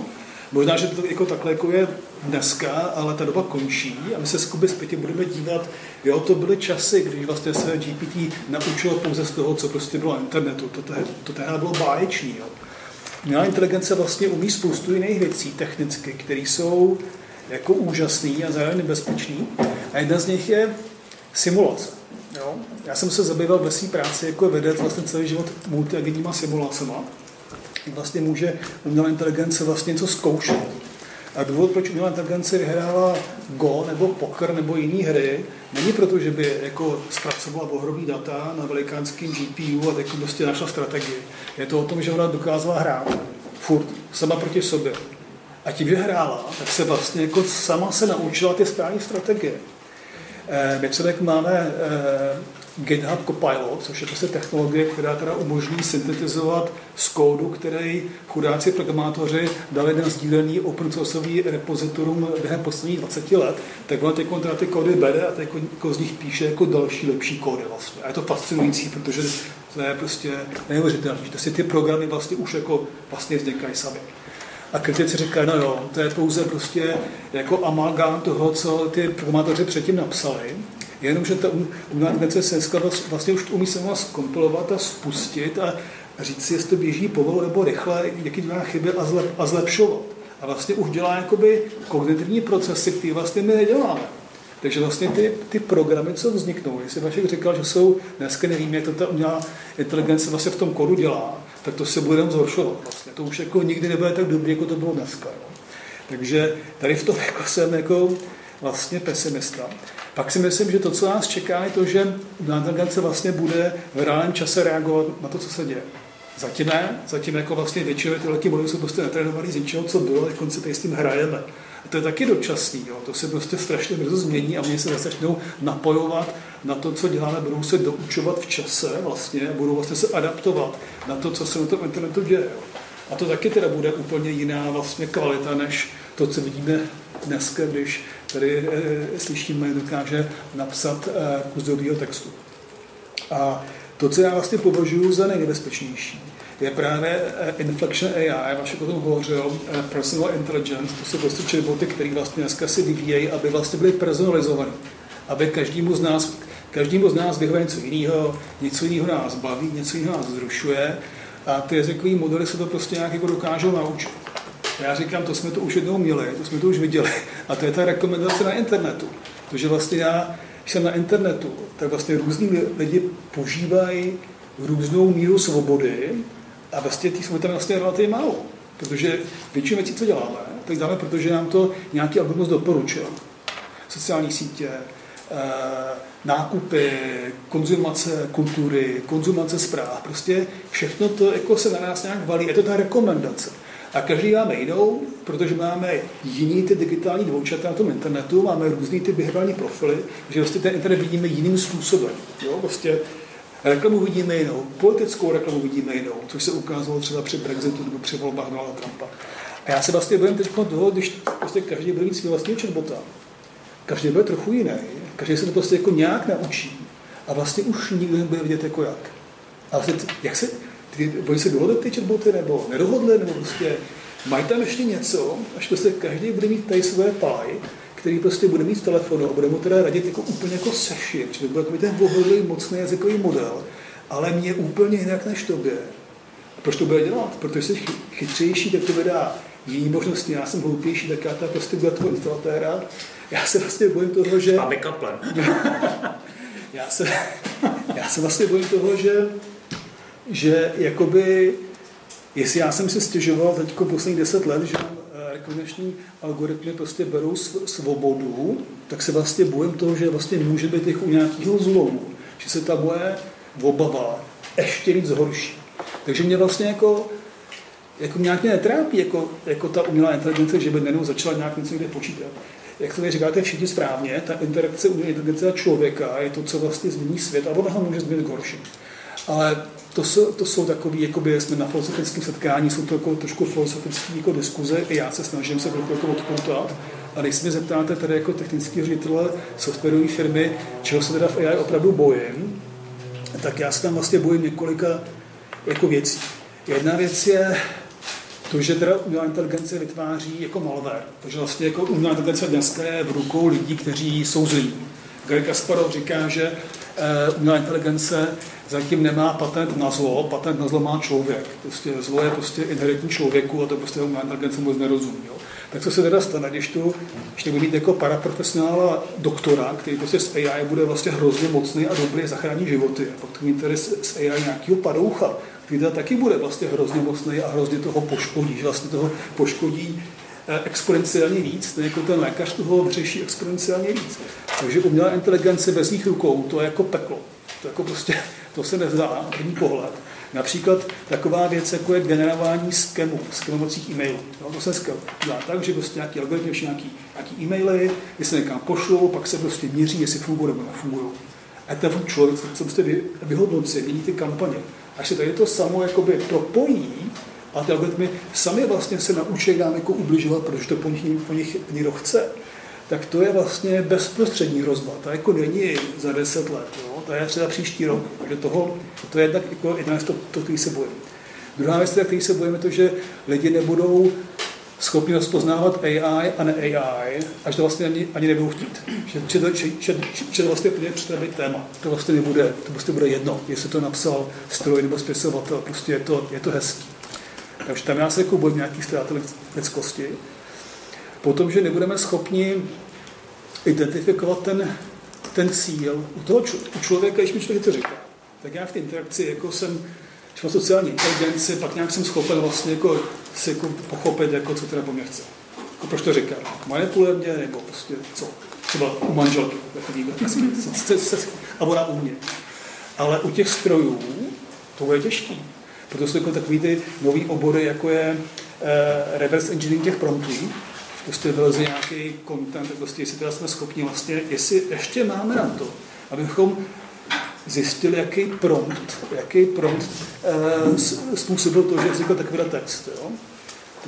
S2: Možná, že to jako takhle jako je dneska, ale ta doba končí a my se skupy zpětě budeme dívat, jo, to byly časy, když vlastně se GPT naučilo pouze z toho, co prostě bylo na internetu. To, tehdy, to tehdy bylo báječný. Jo. Umělá inteligence vlastně umí spoustu jiných věcí technicky, které jsou jako úžasný a zároveň nebezpečný. A jedna z nich je simulace. Jo? Já jsem se zabýval ve své práci jako vedec vlastně celý život multiagentníma simulacemi. Vlastně může umělá inteligence vlastně něco zkoušet. A důvod, proč umělá inteligence vyhrála Go nebo poker nebo jiné hry, není proto, že by jako zpracovala ohromný data na velikánském GPU a teď prostě našla strategii. Je to o tom, že ona dokázala hrát furt, sama proti sobě. A tím, že hrála, tak se vlastně jako sama se naučila ty správné strategie. Eh, my třeba máme eh, GitHub Copilot, což je prostě technologie, která teda umožní syntetizovat z kódu, který chudáci programátoři dali na sdílený open sourceový repozitorium během posledních 20 let, tak on teď ty kódy bere a teď jako z nich píše jako další lepší kódy vlastně. A je to fascinující, protože to je prostě neuvěřitelné, že si ty programy vlastně už jako vlastně vznikají sami. A kritici říkají, no jo, to je pouze prostě jako amalgám toho, co ty programátoři předtím napsali, jenomže ta umělá se vlastně už umí se vás kompilovat a spustit a říct si, jestli to běží pomalu nebo rychle, jaký dělá chyby a, zlep, a zlepšovat. A vlastně už dělá jakoby kognitivní procesy, které vlastně my neděláme. Takže vlastně ty, ty programy, co vzniknou, jestli Vašek říkal, že jsou, dneska nevím, jak to ta umělá inteligence vlastně v tom kodu dělá, tak to se bude zhoršovat. Vlastně. To už jako nikdy nebude tak dobrý, jako to bylo dneska. Jo. Takže tady v tom jako jsem jako vlastně pesimista. Pak si myslím, že to, co nás čeká, je to, že inteligence vlastně bude v reálném čase reagovat na to, co se děje. Zatím ne, zatím jako vlastně většinou tyhle modely jsou prostě netrénovaný z něčeho, co bylo, tak tady s tím hrajeme. A to je taky dočasný, jo. to se prostě strašně brzo změní a mě se začnou napojovat na to, co děláme, budou se doučovat v čase vlastně, budou vlastně se adaptovat na to, co se na tom internetu děje. Jo. A to taky teda bude úplně jiná vlastně kvalita, než to, co vidíme dneska, když tady e, slyšíme, dokáže napsat e, kus dobrýho textu. A to, co já vlastně považuji za nejnebezpečnější, je právě eh, Inflection AI, Vašek o tom hovořil, Personal Intelligence, to jsou prostě chatboty, které vlastně dneska si vyvíjejí, aby vlastně byly personalizované. Aby každému z nás, každému z nás vyhovuje něco jiného, něco jiného nás baví, něco jiného nás zrušuje a ty jazykové modely se to prostě nějak jako dokážou naučit. Já říkám, to jsme to už jednou měli, to jsme to už viděli. A to je ta rekomendace na internetu. Protože vlastně já, když jsem na internetu, tak vlastně různí lidi požívají různou míru svobody a vlastně ty svobody tam vlastně relativně málo. Protože většinu věcí, co děláme, tak děláme, protože nám to nějaký algoritmus doporučil. Sociální sítě, eh, nákupy, konzumace kultury, konzumace zpráv, prostě všechno to jako se na nás nějak valí. Je to ta rekomendace. A každý máme jinou, protože máme jiný ty digitální dvoučata na tom internetu, máme různý ty behaviorální profily, že vlastně ten internet vidíme jiným způsobem. Jo? Prostě reklamu vidíme jinou, politickou reklamu vidíme jinou, což se ukázalo třeba při Brexitu nebo při volbách Donalda Trumpa. A já se vlastně bojím teď toho, když prostě každý bude mít svůj vlastní chatbota. Každý bude trochu jiný, každý se to prostě jako nějak naučí a vlastně už nikdo nebude vidět jako jak. A vlastně, jak se, ty, oni se dohodli ty chatboty, nebo nedohodli, nebo prostě mají tam ještě něco, až prostě každý bude mít tady své páj, který prostě bude mít v telefonu a bude mu teda radit jako úplně jako sešit, čili bude jako ten bohový mocný jazykový model, ale mě úplně jinak než tobě. A proč to bude dělat? Protože jsi chytřejší, tak to vydá jiný možnosti, já jsem hloupější, tak já to prostě bude toho instalatéra. Já se vlastně bojím toho, že...
S3: Máme kaplem. (laughs)
S2: já, se, já se vlastně bojím toho, že že jakoby, jestli já jsem si stěžoval teď posledních deset let, že eh, rekomendační algoritmy prostě berou svobodu, tak se vlastně bojím toho, že vlastně může být jako u nějakého zlomu, že se ta moje obava ještě víc zhorší. Takže mě vlastně jako, jako nějak mě netrápí jako, jako ta umělá inteligence, že by nenou začala nějak něco někde počítat. Jak to říkáte všichni správně, ta interakce umělé inteligence a člověka je to, co vlastně změní svět a ona ho může změnit horší. Ale to jsou, to jsou takové, jakoby jsme na filozofickém setkání, jsou to jako trošku filozofické jako diskuze, i já se snažím se trochu jako odpoutat. A když se mě zeptáte tady jako technický ředitele softwarové firmy, čeho se teda v AI opravdu bojím, tak já se tam vlastně bojím několika jako věcí. Jedna věc je to, že teda umělá inteligence vytváří jako malware. Takže vlastně jako umělá inteligence dneska je v rukou lidí, kteří jsou zlí. Gary Kasparov říká, že uh, umělá inteligence zatím nemá patent na zlo, patent na zlo má člověk. Prostě zlo je prostě inherentní člověku a to prostě umělá inteligence vůbec nerozumí. Jo. Tak co se teda stane, když tu, když tu mít jako paraprofesionála doktora, který prostě s AI bude vlastně hrozně mocný a dobrý, zachrání životy. A pak mít tedy s AI nějakého padoucha, který teda taky bude vlastně hrozně mocný a hrozně toho poškodí, že vlastně toho poškodí eh, exponenciálně víc, ten jako ten lékař toho řeší exponenciálně víc. Takže umělá inteligence bez nich rukou, to je jako peklo. To jako prostě, to se nezdá na první pohled. Například taková věc, jako je generování skemů, skemovacích e-mailů. No, to se dělá tak, že prostě nějaký algoritmy, nějaký, nějaký e-maily, kdy se někam pošlou, pak se prostě měří, jestli fungují nebo nefungují. A ten člověk, co prostě vyhodnocí, vidí ty kampaně. Až se tady to samo jakoby propojí, a ty algoritmy sami vlastně se naučí, nám jako ubližovat, protože to po nich, po nich někdo chce, tak to je vlastně bezprostřední hrozba. To jako není za deset let, jo? to je třeba příští rok. Takže toho, to je tak jako jedna to, to, který se bojím. Druhá věc, který se bojíme, to, že lidi nebudou schopni rozpoznávat AI a ne AI, až to vlastně ani, ani nebudou chtít. Že, že, že, že, že to vlastně přestane být téma. To vlastně nebude, to vlastně bude jedno, jestli to napsal stroj nebo spisovatel, prostě je to, je to hezký. Takže tam já se jako bojím nějakých ztráty lidskosti. Potom, že nebudeme schopni identifikovat ten, ten cíl u toho u člověka, když mi člověk to říká. Tak já v té interakci jako jsem mám sociální inteligenci, pak nějak jsem schopen vlastně jako si jako pochopit, jako, co teda po mně chce. Jako proč to říká? Manipuluje mě, nebo prostě co? Třeba u manželky, takový a ona u mě. Ale u těch strojů to bude těžký. Proto jsou jako takový ty nový obory, jako je uh, reverse engineering těch promptů, prostě vyleze nějaký content, prostě jestli teda jsme schopni vlastně, jestli ještě máme na to, abychom zjistili, jaký prompt, jaký prompt uh, způsobil to, že vznikl takový text. Jo?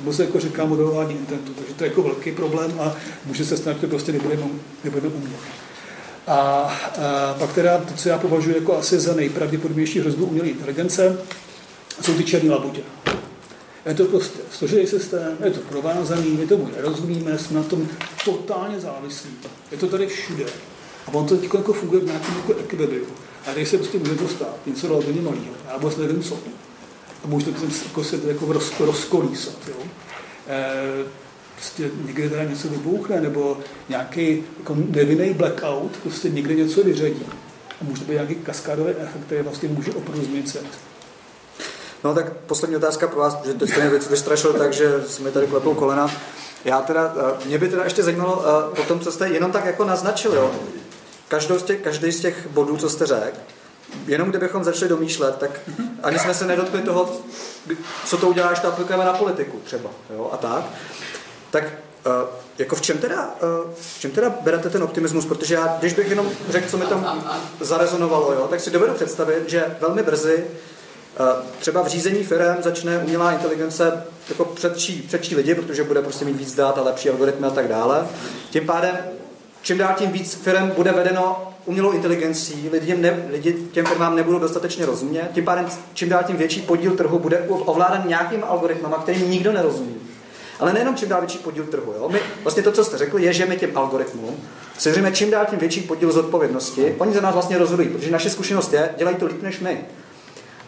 S2: To se jako říká modelování intentu, takže to je jako velký problém a může se stát, že prostě nebudeme, nebudeme umět. A, a pak teda to, co já považuji jako asi za nejpravděpodobnější hrozbu umělé inteligence, jsou ty černé labutě. Je to prostě složitý systém, je to provázaný, my tomu nerozumíme, jsme na tom totálně závislí. Je to tady všude. A on to teď jako funguje v nějakém jako ekvilibriu. A když se prostě může dostat něco relativně malého, já vůbec nevím co. A může to jako se to jako roz, rozkolísat. Jo? E, prostě někde teda něco vybouchne, nebo nějaký jako nevinný blackout, prostě někde něco vyřadí. A může to být nějaký kaskádový efekt, který vlastně může opravdu změnit.
S1: No tak poslední otázka pro vás, protože to jste mě vystrašil tak, že jsme tady klepou kolena. Já teda, eh, mě by teda ještě zajímalo eh, po tom, co jste jenom tak jako naznačil, jo. Každou z těch, každý z těch bodů, co jste řekl, jenom kdybychom začali domýšlet, tak ani jsme se nedotkli toho, co to udělá, až to aplikujeme na politiku třeba, jo, a tak. Tak uh, jako v čem teda, v čem teda berete ten optimismus? Protože já, když bych jenom řekl, co mi tam zarezonovalo, jo, tak si dovedu představit, že velmi brzy Třeba v řízení firm začne umělá inteligence jako předčí, předčí lidi, protože bude prostě mít víc dát a lepší algoritmy a tak dále. Tím pádem, čím dál tím víc firm bude vedeno umělou inteligencí, lidi, ne, lidi těm firmám nebudou dostatečně rozumět, tím pádem čím dál tím větší podíl trhu bude ovládan nějakým algoritmama, kterým nikdo nerozumí. Ale nejenom čím dál větší podíl trhu. Jo? My, vlastně to, co jste řekl, je, že my těm algoritmům seříme čím dál tím větší podíl zodpovědnosti. Oni za nás vlastně rozhodují, protože naše zkušenost je, dělají to líp než my.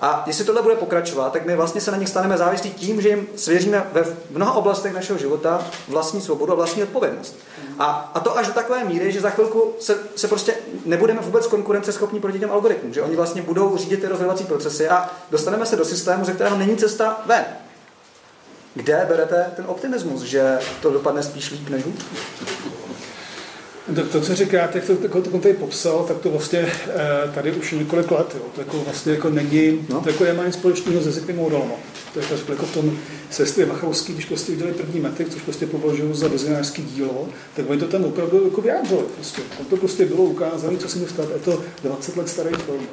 S1: A jestli tohle bude pokračovat, tak my vlastně se na nich staneme závislí tím, že jim svěříme ve mnoha oblastech našeho života vlastní svobodu a vlastní odpovědnost. A, a to až do takové míry, že za chvilku se, se prostě nebudeme vůbec konkurenceschopní proti těm algoritmům, že oni vlastně budou řídit ty rozhodovací procesy a dostaneme se do systému, ze kterého není cesta ven. Kde berete ten optimismus, že to dopadne spíš líp než hůř?
S2: To, to, co říkáte, jak to, to, to, to tady popsal, tak to vlastně eh, tady už několik let. Jo. To jako vlastně jako není, no. to jako nemá nic společného se zvyklým modelem. To je to jako v tom sestry Machovský, když prostě udělali první metrik, což prostě považuji za vizionářský dílo, tak oni to tam opravdu jako vyjádřili. Prostě. Tam to prostě bylo ukázané, co se mi stát. Je to 20 let starý film.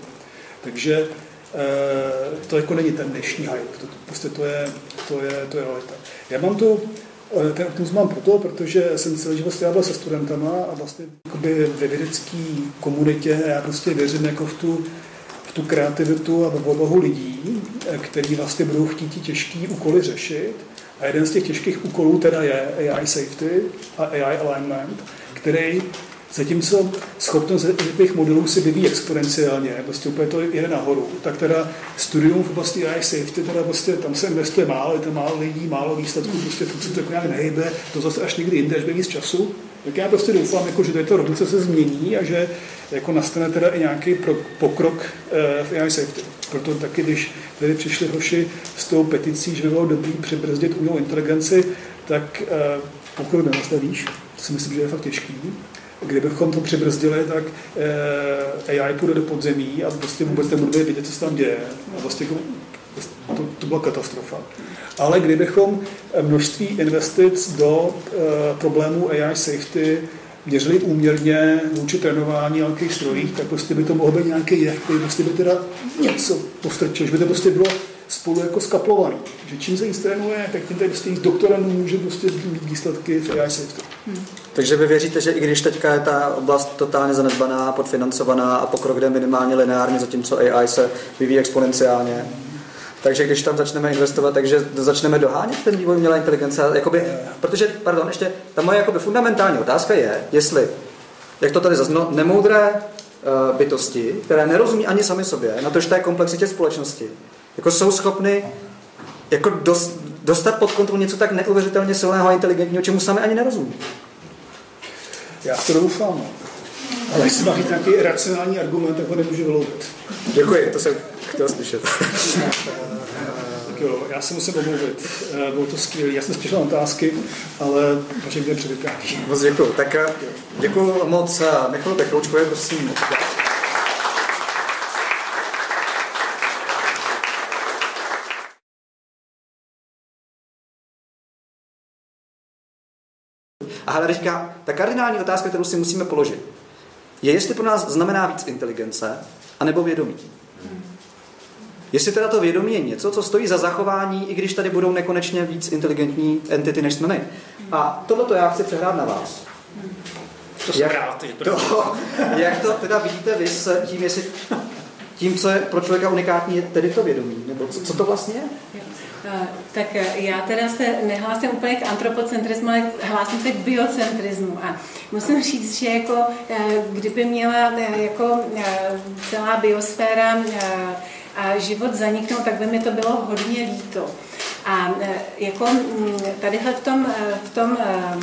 S2: Takže e, to jako není ten dnešní hype. To, to, prostě to je, to je, to je realita. Já mám tu ten optimismus mám proto, protože jsem celý život strávil se studentama a vlastně ve vědecké komunitě já prostě věřím jako v tu, v tu kreativitu a v odvahu lidí, kteří vlastně budou chtít těžký úkoly řešit. A jeden z těch těžkých úkolů teda je AI safety a AI alignment, který Zatímco schopnost těch modelů se vyvíjí exponenciálně, prostě úplně to jde nahoru, tak teda studium v oblasti AI safety, teda prostě tam se investuje málo, je to málo lidí, málo výsledků, prostě to se tak nějak nehybe, to zase až někdy jinde, až víc času. Tak já prostě doufám, jako, že to rovnice se změní a že jako nastane teda i nějaký pro, pokrok eh, v AI safety. Proto taky, když tady přišli hoši s tou peticí, že by bylo dobrý přibrzdit umělou inteligenci, tak eh, pokud nezastavíš, to si myslím, že je fakt těžký, kdybychom to přibrzdili, tak eh, AI půjde do podzemí a prostě vůbec nebudeme vědět, co se tam děje. A vlastně jako, to, to byla katastrofa. Ale kdybychom množství investic do problémů AI safety měřili úměrně vůči trénování nějakých strojích, tak prostě by to mohlo být nějaký jev, který prostě by teda něco postrčil, že by to prostě bylo spolu jako skaplovaný. Že čím se víc trénuje, tak tím tady prostě doktorem může prostě mít výsledky v AI safety. Hmm.
S1: Takže vy věříte, že i když teďka je ta oblast totálně zanedbaná, podfinancovaná a pokrok jde minimálně lineárně, zatímco AI se vyvíjí exponenciálně, takže když tam začneme investovat, takže začneme dohánět ten vývoj umělé inteligence. Jakoby, protože, pardon, ještě ta moje jakoby fundamentální otázka je, jestli, jak to tady zaznělo, nemoudré uh, bytosti, které nerozumí ani sami sobě, na to, že té komplexitě společnosti, jako jsou schopny jako dos, dostat pod kontrolu něco tak neuvěřitelně silného a inteligentního, čemu sami ani nerozumí.
S2: Já to doufám. No. Ale jestli má nějaký racionální argument, tak ho nemůžu vylouvit.
S1: Děkuji, to jsem chtěl slyšet.
S2: jo, já se musím omluvit. Eh, bylo to skvělé. Já jsem spíšel otázky, ale vaše mě předvypráví.
S1: Moc děkuji. Tak eh, děkuji moc eh, Michalu Techloučkovi, prosím. A hele, říká, ta kardinální otázka, kterou si musíme položit, je, jestli pro nás znamená víc inteligence, anebo vědomí. Jestli teda to vědomí je něco, co stojí za zachování, i když tady budou nekonečně víc inteligentní entity, než jsme my. A tohle já chci přehrát na vás.
S3: To jak, rád,
S1: to, (laughs) jak to teda vidíte vy s tím, jestli tím, co je pro člověka unikátní, je tedy to vědomí? Nebo co, co to vlastně je?
S4: Eh, tak eh, já teda se nehlásím úplně k antropocentrismu, ale hlásím se k biocentrismu. A musím říct, že jako, eh, kdyby měla jako celá biosféra a život zaniknout, tak by mi to bylo hodně líto. A e, jako tadyhle v tom, e, v tom e,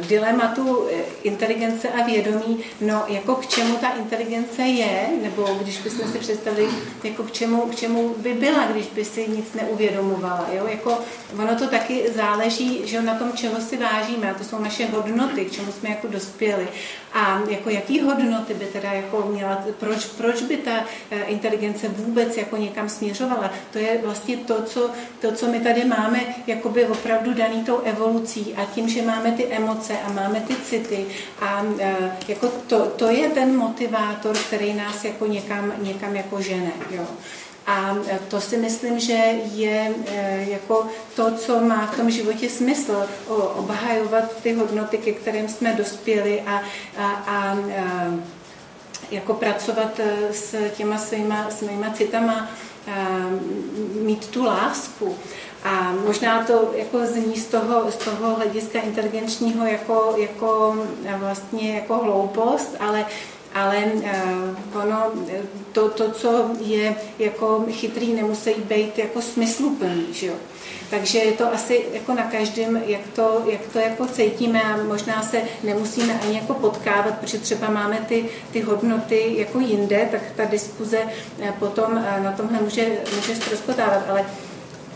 S4: dilematu inteligence a vědomí, no jako k čemu ta inteligence je, nebo když bychom si představili, jako k čemu, k čemu by byla, když by si nic neuvědomovala. Jo? Jako, ono to taky záleží že na tom, čeho si vážíme, a to jsou naše hodnoty, k čemu jsme jako dospěli. A jako jaký hodnoty by teda jako měla, proč, proč by ta inteligence vůbec jako někam směřovala? To je vlastně to, co, to, co my tady máme jakoby opravdu daný tou evolucí a tím, že máme ty emoce a máme ty city a e, jako to, to je ten motivátor, který nás jako někam, někam jako žene. Jo. A e, to si myslím, že je e, jako to, co má v tom životě smysl, obhajovat ty hodnoty, ke kterým jsme dospěli a, a, a jako pracovat s těma svýma, svýma citama, mít tu lásku. A možná to jako zní z toho, z toho hlediska inteligenčního jako, jako vlastně jako hloupost, ale ale uh, ono, to, to, co je jako chytrý, nemusí být jako smysluplný, že jo. Takže je to asi jako na každém, jak to, jak to jako cítíme a možná se nemusíme ani jako potkávat, protože třeba máme ty, ty hodnoty jako jinde, tak ta diskuze eh, potom eh, na tomhle může, může ztroskotávat, ale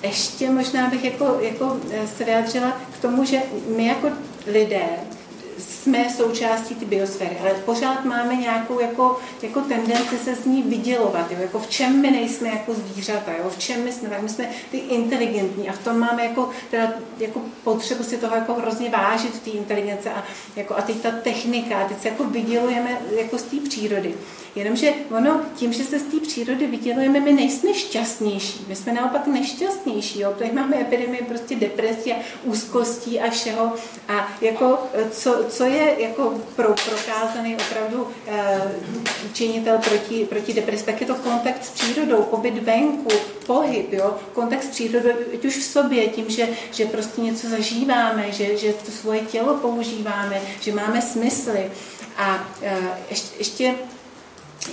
S4: ještě možná bych jako, jako eh, se vyjádřila k tomu, že my jako lidé jsme součástí ty biosféry, ale pořád máme nějakou jako, jako tendenci se z ní vydělovat, jo? jako v čem my nejsme jako zvířata, jo? v čem my jsme, tak my jsme ty inteligentní a v tom máme jako, teda, jako potřebu si toho jako hrozně vážit, té inteligence a, jako, a teď ta technika, teď se jako vydělujeme jako z té přírody. Jenomže ono, tím, že se z té přírody vydělujeme, my nejsme šťastnější. My jsme naopak nešťastnější. Jo? Tady máme epidemie prostě depresí a úzkostí a všeho. A jako, co, co je jako pro, prokázaný opravdu e, činitel proti, proti depresi, tak je to kontakt s přírodou, pobyt venku, pohyb, jo? kontakt s přírodou, ať už v sobě, tím, že, že prostě něco zažíváme, že, že to svoje tělo používáme, že máme smysly. A e, ještě, ještě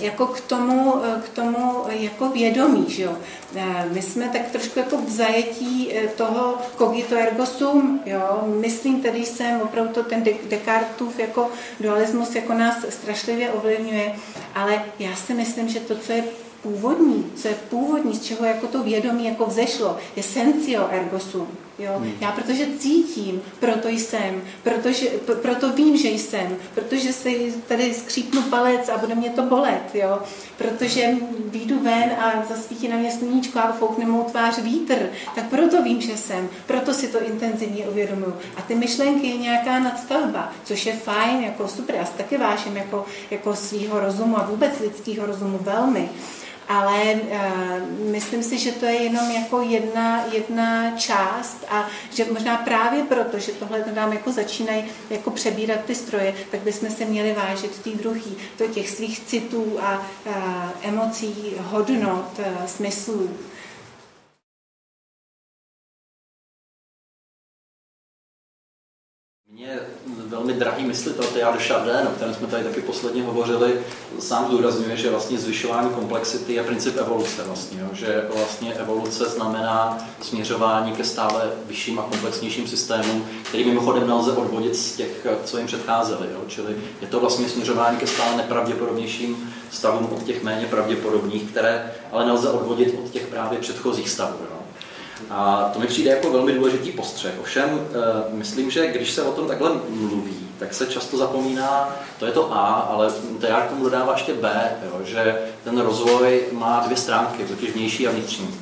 S4: jako k tomu, k tomu jako vědomí, že jo. Eh, my jsme tak trošku jako v zajetí eh, toho cogito ergo sum, jo. Myslím tedy jsem opravdu to ten Descartův jako dualismus jako nás strašlivě ovlivňuje, ale já si myslím, že to, co je původní, co je původní, z čeho jako to vědomí jako vzešlo, je sensio ergo sum. Jo? Hmm. Já protože cítím, proto jsem, protože, proto vím, že jsem, protože si tady skřípnu palec a bude mě to bolet, jo? protože výjdu ven a zasvítí na mě sluníčko a foukne mou tvář vítr, tak proto vím, že jsem, proto si to intenzivně uvědomuju. A ty myšlenky je nějaká nadstavba, což je fajn, jako super, já si taky vážím jako, jako svýho rozumu a vůbec lidského rozumu velmi ale uh, myslím si, že to je jenom jako jedna, jedna část a že možná právě proto, že tohle nám jako začínají jako přebírat ty stroje, tak bychom se měli vážit tý druhý, to těch svých citů a uh, emocí, hodnot, uh, smyslů.
S5: Mě velmi drahý myslitel Teilhard de Chardin, o kterém jsme tady taky posledně hovořili, sám zdůrazňuje, že vlastně zvyšování komplexity je princip evoluce vlastně, jo? že vlastně evoluce znamená směřování ke stále vyšším a komplexnějším systémům, který mimochodem nelze odvodit z těch, co jim předcházeli. Jo? Čili je to vlastně směřování ke stále nepravděpodobnějším stavům od těch méně pravděpodobných, které ale nelze odvodit od těch právě předchozích stavů. Jo? A to mi přijde jako velmi důležitý postřeh. Ovšem, eh, myslím, že když se o tom takhle mluví, tak se často zapomíná, to je to A, ale já k tomu dodává ještě B, jo, že ten rozvoj má dvě stránky, totiž vnější a vnitřní.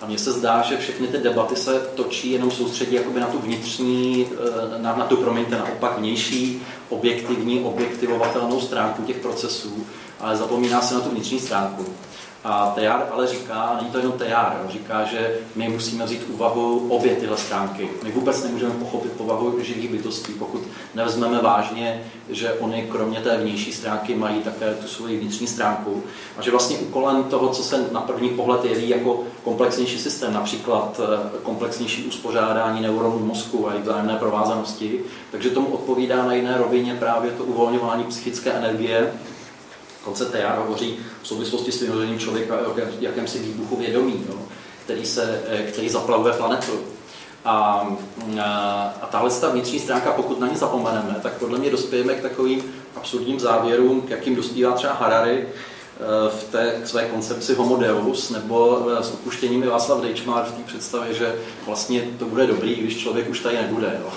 S5: A mně se zdá, že všechny ty debaty se točí jenom soustředí jakoby na tu vnitřní, eh, na, na tu, promiňte, naopak vnější, objektivní, objektivovatelnou stránku těch procesů, ale zapomíná se na tu vnitřní stránku. A Tejar ale říká, není to jenom Tejar, říká, že my musíme vzít úvahu obě tyhle stránky. My vůbec nemůžeme pochopit povahu živých bytostí, pokud nevezmeme vážně, že oni kromě té vnější stránky mají také tu svoji vnitřní stránku. A že vlastně úkolem toho, co se na první pohled jeví jako komplexnější systém, například eh, komplexnější uspořádání neuronů mozku a jejich vzájemné provázanosti, takže tomu odpovídá na jiné rovině právě to uvolňování psychické energie, Dokonce Tejar hovoří v souvislosti s vynořením člověka o jakémsi výbuchu vědomí, no, který, se, eh, který zaplavuje planetu. A, a tahle ta vnitřní stránka, pokud na ní zapomeneme, tak podle mě dospějeme k takovým absurdním závěrům, k jakým dospívá třeba Harari eh, v té své koncepci Homo Deus, nebo eh, s opuštěním Václav Dejčmar v té představě, že vlastně to bude dobrý, když člověk už tady nebude. Jo.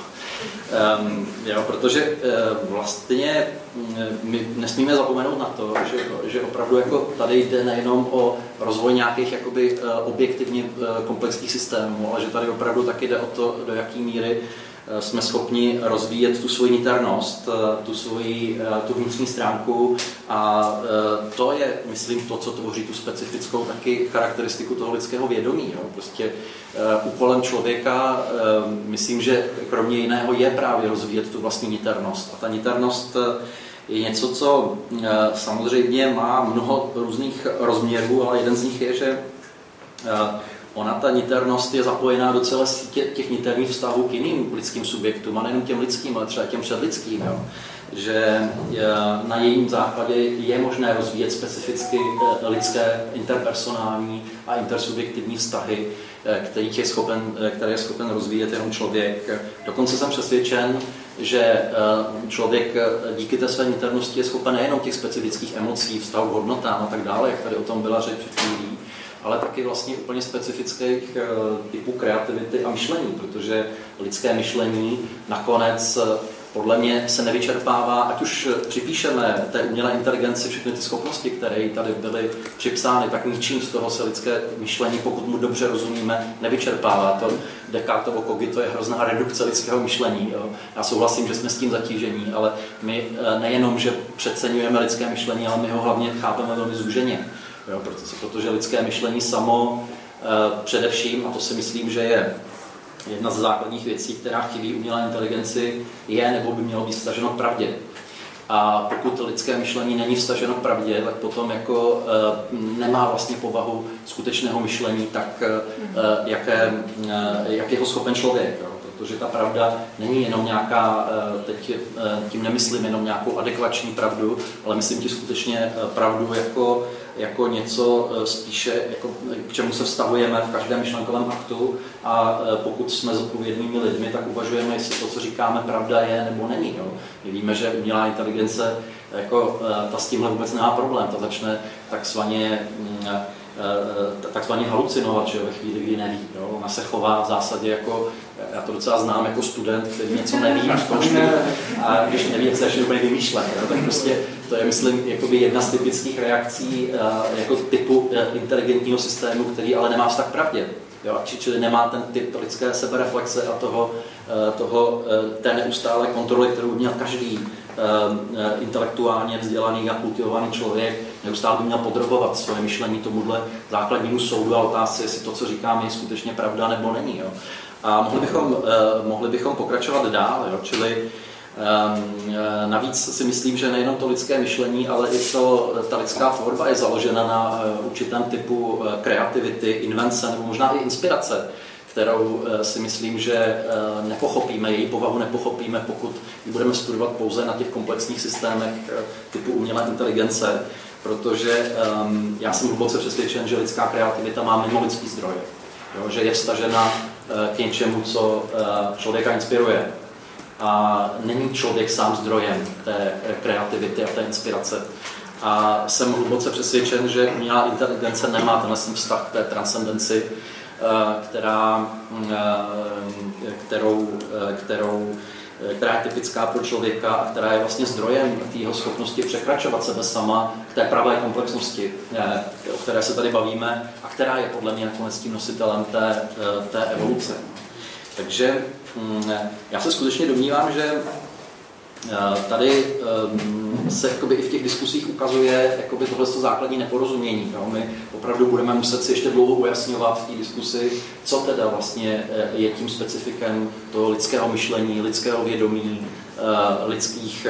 S5: Um, jo, protože uh, vlastně mm, my nesmíme zapomenout na to, že, že opravdu jako tady jde nejenom o rozvoj nějakých jakoby, uh, objektivně uh, komplexních systémů, ale že tady opravdu taky jde o to, do jaké míry uh, Eh, jsme schopni rozvíjet tu svoji niternost, eh, tu svoji eh, tu vnitřní stránku a to je, myslím, to, co tvoří tu specifickou taky charakteristiku toho lidského vědomí. Jo. Prostě úkolem člověka, myslím, že kromě jiného je právě rozvíjet tu vlastní niternost. A ta niternost je něco, co samozřejmě má mnoho různých rozměrů, ale jeden z nich je, že ona ta niternost je zapojená do celé sítě těch niterných vztahů k jiným lidským subjektům, a nejen těm lidským, ale třeba těm předlidským. Jo. Že na jejím základě je možné rozvíjet specificky eh, lidské interpersonální a intersubjektivní vztahy, eh, který je schopen, eh, které je schopen rozvíjet jenom člověk. Dokonce jsem přesvědčen, že člověk díky té své niternosti je schopen nejenom těch specifických emocí, vztahu k hodnotám a tak dále, jak tady o tom byla řeč před chvílí, ale taky vlastně úplně specifických eh, typů kreativity a myšlení, protože lidské myšlení nakonec eh, podle mě se nevyčerpává, ať už připíšeme té umělé inteligenci všechny ty schopnosti, které tady byly připsány, tak ničím z toho se lidské myšlení, pokud mu dobře rozumíme, nevyčerpává. To Descartovo kogito je hrozná redukce lidského myšlení. Jo. Já souhlasím, že jsme s tím zatížení, ale my eh, nejenom, že přeceňujeme lidské myšlení, ale my ho hlavně chápeme velmi zúženě. Jo, protože, protože lidské myšlení samo eh, především, a to si myslím, že je jedna z základních věcí, která chybí umělé inteligenci, je nebo by mělo být staženo k pravdě. A pokud lidské myšlení není vstaženo k pravdě, tak potom jako e, nemá vlastně povahu skutečného myšlení, tak e, jaké, e, jak je ho schopen člověk. Jo? Protože ta pravda není jenom nějaká, e, teď e, tím nemyslím jenom nějakou adekvační pravdu, ale myslím ti skutečně pravdu jako jako něco spíše, jako, k čemu se vztahujeme v každém myšlenkovém aktu a pokud jsme zodpovědnými lidmi, tak uvažujeme, jestli to, co říkáme, pravda je nebo není. Jo. My víme, že umělá inteligence jako, ta s tímhle vůbec nemá problém, to začne takzvaně mm, Eh, takzvaně halucinovat, že ve chvíli, kdy neví. Jo? Ona se chová v zásadě jako, já to docela znám jako student, který něco neví a když neví, jak se začne úplně vymýšlet. Jo? Tak prostě to je, myslím, jakoby jedna z typických reakcí eh, jako typu eh, inteligentního systému, který ale nemá vztah pravdě. Jo, čili nemá ten typ lidské sebereflexe a toho, toho té neustále kontroly, kterou měl každý intelektuálně vzdělaný a kultivovaný člověk, neustále by měl podrobovat svoje myšlení tomuhle základnímu soudu a otázce, jestli to, co říkám, je skutečně pravda nebo není. Jo. A mohli bychom, eh, mohli bychom pokračovat dál, jo. čili eh, Navíc si myslím, že nejenom to lidské myšlení, ale i to, ta lidská tvorba je založena na eh, určitém typu kreativity, invence nebo možná i inspirace, kterou si myslím, že nepochopíme, její povahu nepochopíme, pokud ji budeme studovat pouze na těch komplexních systémech typu umělé inteligence, protože um, já jsem hluboce přesvědčen, že lidská kreativita má mimo lidský zdroj, jo, že je vstažena k něčemu, co člověka inspiruje. A není člověk sám zdrojem té eh, kreativity a té inspirace. A jsem hluboce přesvědčen, že umělá inteligence nemá tenhle vztah k té transcendenci, která, kterou, kterou která je typická pro člověka a která je vlastně zdrojem jeho schopnosti překračovat sebe sama k té pravé komplexnosti, eh, o které se tady bavíme a která je podle mě nakonec tím nositelem té, eh, té evoluce. Takže já se skutečně domnívám, že Eh, tady ehm, se jakoby i v těch diskusích ukazuje jakoby tohle základní neporozumění. Jo? My opravdu budeme muset si ještě dlouho ujasňovat v té diskusi, co teda vlastně eh, je tím specifikem toho lidského myšlení, lidského vědomí, eh, lidských,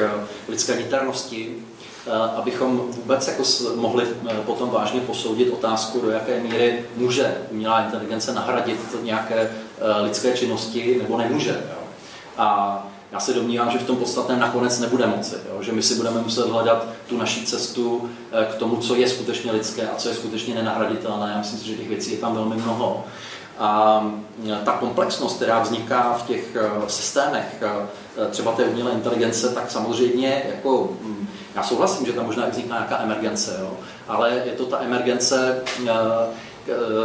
S5: lidské niternosti, abychom vůbec jako mohli potom vážně posoudit otázku, do jaké míry může umělá inteligence nahradit nějaké lidské činnosti nebo nemůže. Jo? A já se domnívám, že v tom podstatném nakonec nebude moci, jo? že my si budeme muset hledat tu naší cestu eh, k tomu, co je skutečně lidské a co je skutečně nenahraditelné. Já myslím si, že těch věcí je tam velmi mnoho. A eh, ta komplexnost, která vzniká v těch eh, systémech, třeba té umělé inteligence, tak samozřejmě jako, hm, já souhlasím, že tam možná vzniká nějaká emergence, jo? ale je to ta emergence Eh,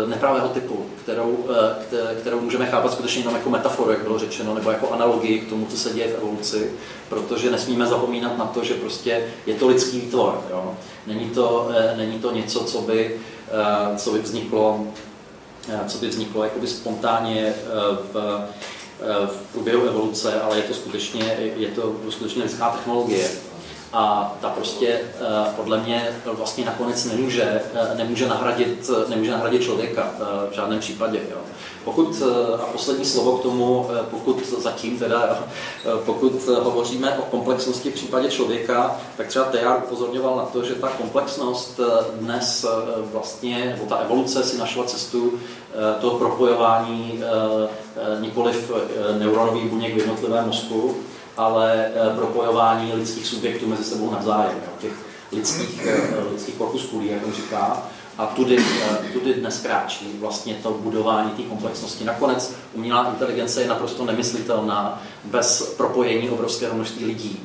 S5: nepravého typu, kterou, eh, kterou můžeme chápat skutečně jenom jako metaforu, jak bylo řečeno, nebo jako analogii k tomu, co se děje v evoluci, protože nesmíme zapomínat na to, že prostě je to lidský výtvor. Jo? Není, to, eh, není to něco, co by, co by vzniklo, co by vzniklo jakoby spontánně v, v průběhu evoluce, ale je to skutečně, je to skutečně lidská technologie a ta prostě eh, podle mě vlastně nakonec nemůže, eh, nemůže, nahradit, nemůže nahradit člověka eh, v žádném případě. Jo. Pokud, a poslední slovo k tomu, pokud zatím teda, (laughs) pokud hovoříme o komplexnosti v případě člověka, tak třeba Tejar upozorňoval na to, že ta komplexnost dnes vlastně, nebo ta evoluce si našla cestu toho propojování nikoliv neuronových buněk v jednotlivém mozku, ale eh, propojování lidských subjektů mezi sebou navzájem, těch lidských, eh, lidských korpuskulí, jak on říká. A tudy, eh, tudy dnes kráčí vlastně to budování té komplexnosti. Nakonec umělá inteligence je naprosto nemyslitelná bez propojení obrovského množství lidí,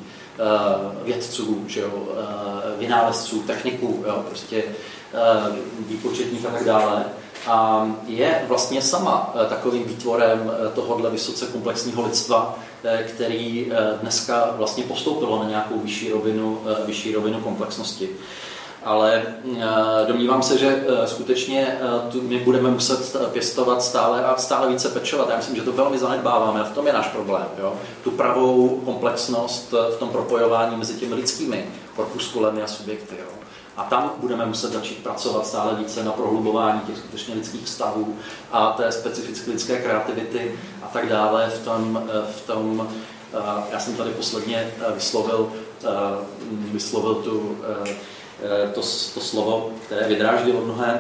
S5: vědců, že jo, vynálezců, techniků, jo, prostě výpočetních a tak dále a je vlastně sama takovým výtvorem tohohle vysoce komplexního lidstva, který dneska vlastně postoupilo na nějakou vyšší rovinu, vyšší rovinu komplexnosti. Ale domnívám se, že skutečně tu my budeme muset pěstovat stále a stále více pečovat. Já myslím, že to velmi zanedbáváme a v tom je náš problém. Jo? Tu pravou komplexnost v tom propojování mezi těmi lidskými korpuskulemi a subjekty. Jo? A tam budeme muset začít pracovat stále více na prohlubování těch skutečně lidských vztahů a té specifické lidské kreativity a tak dále. V tom, v tom eh, já jsem tady posledně eh, vyslovil, eh, vyslovil tu, to, to slovo, které vydráždilo mnohé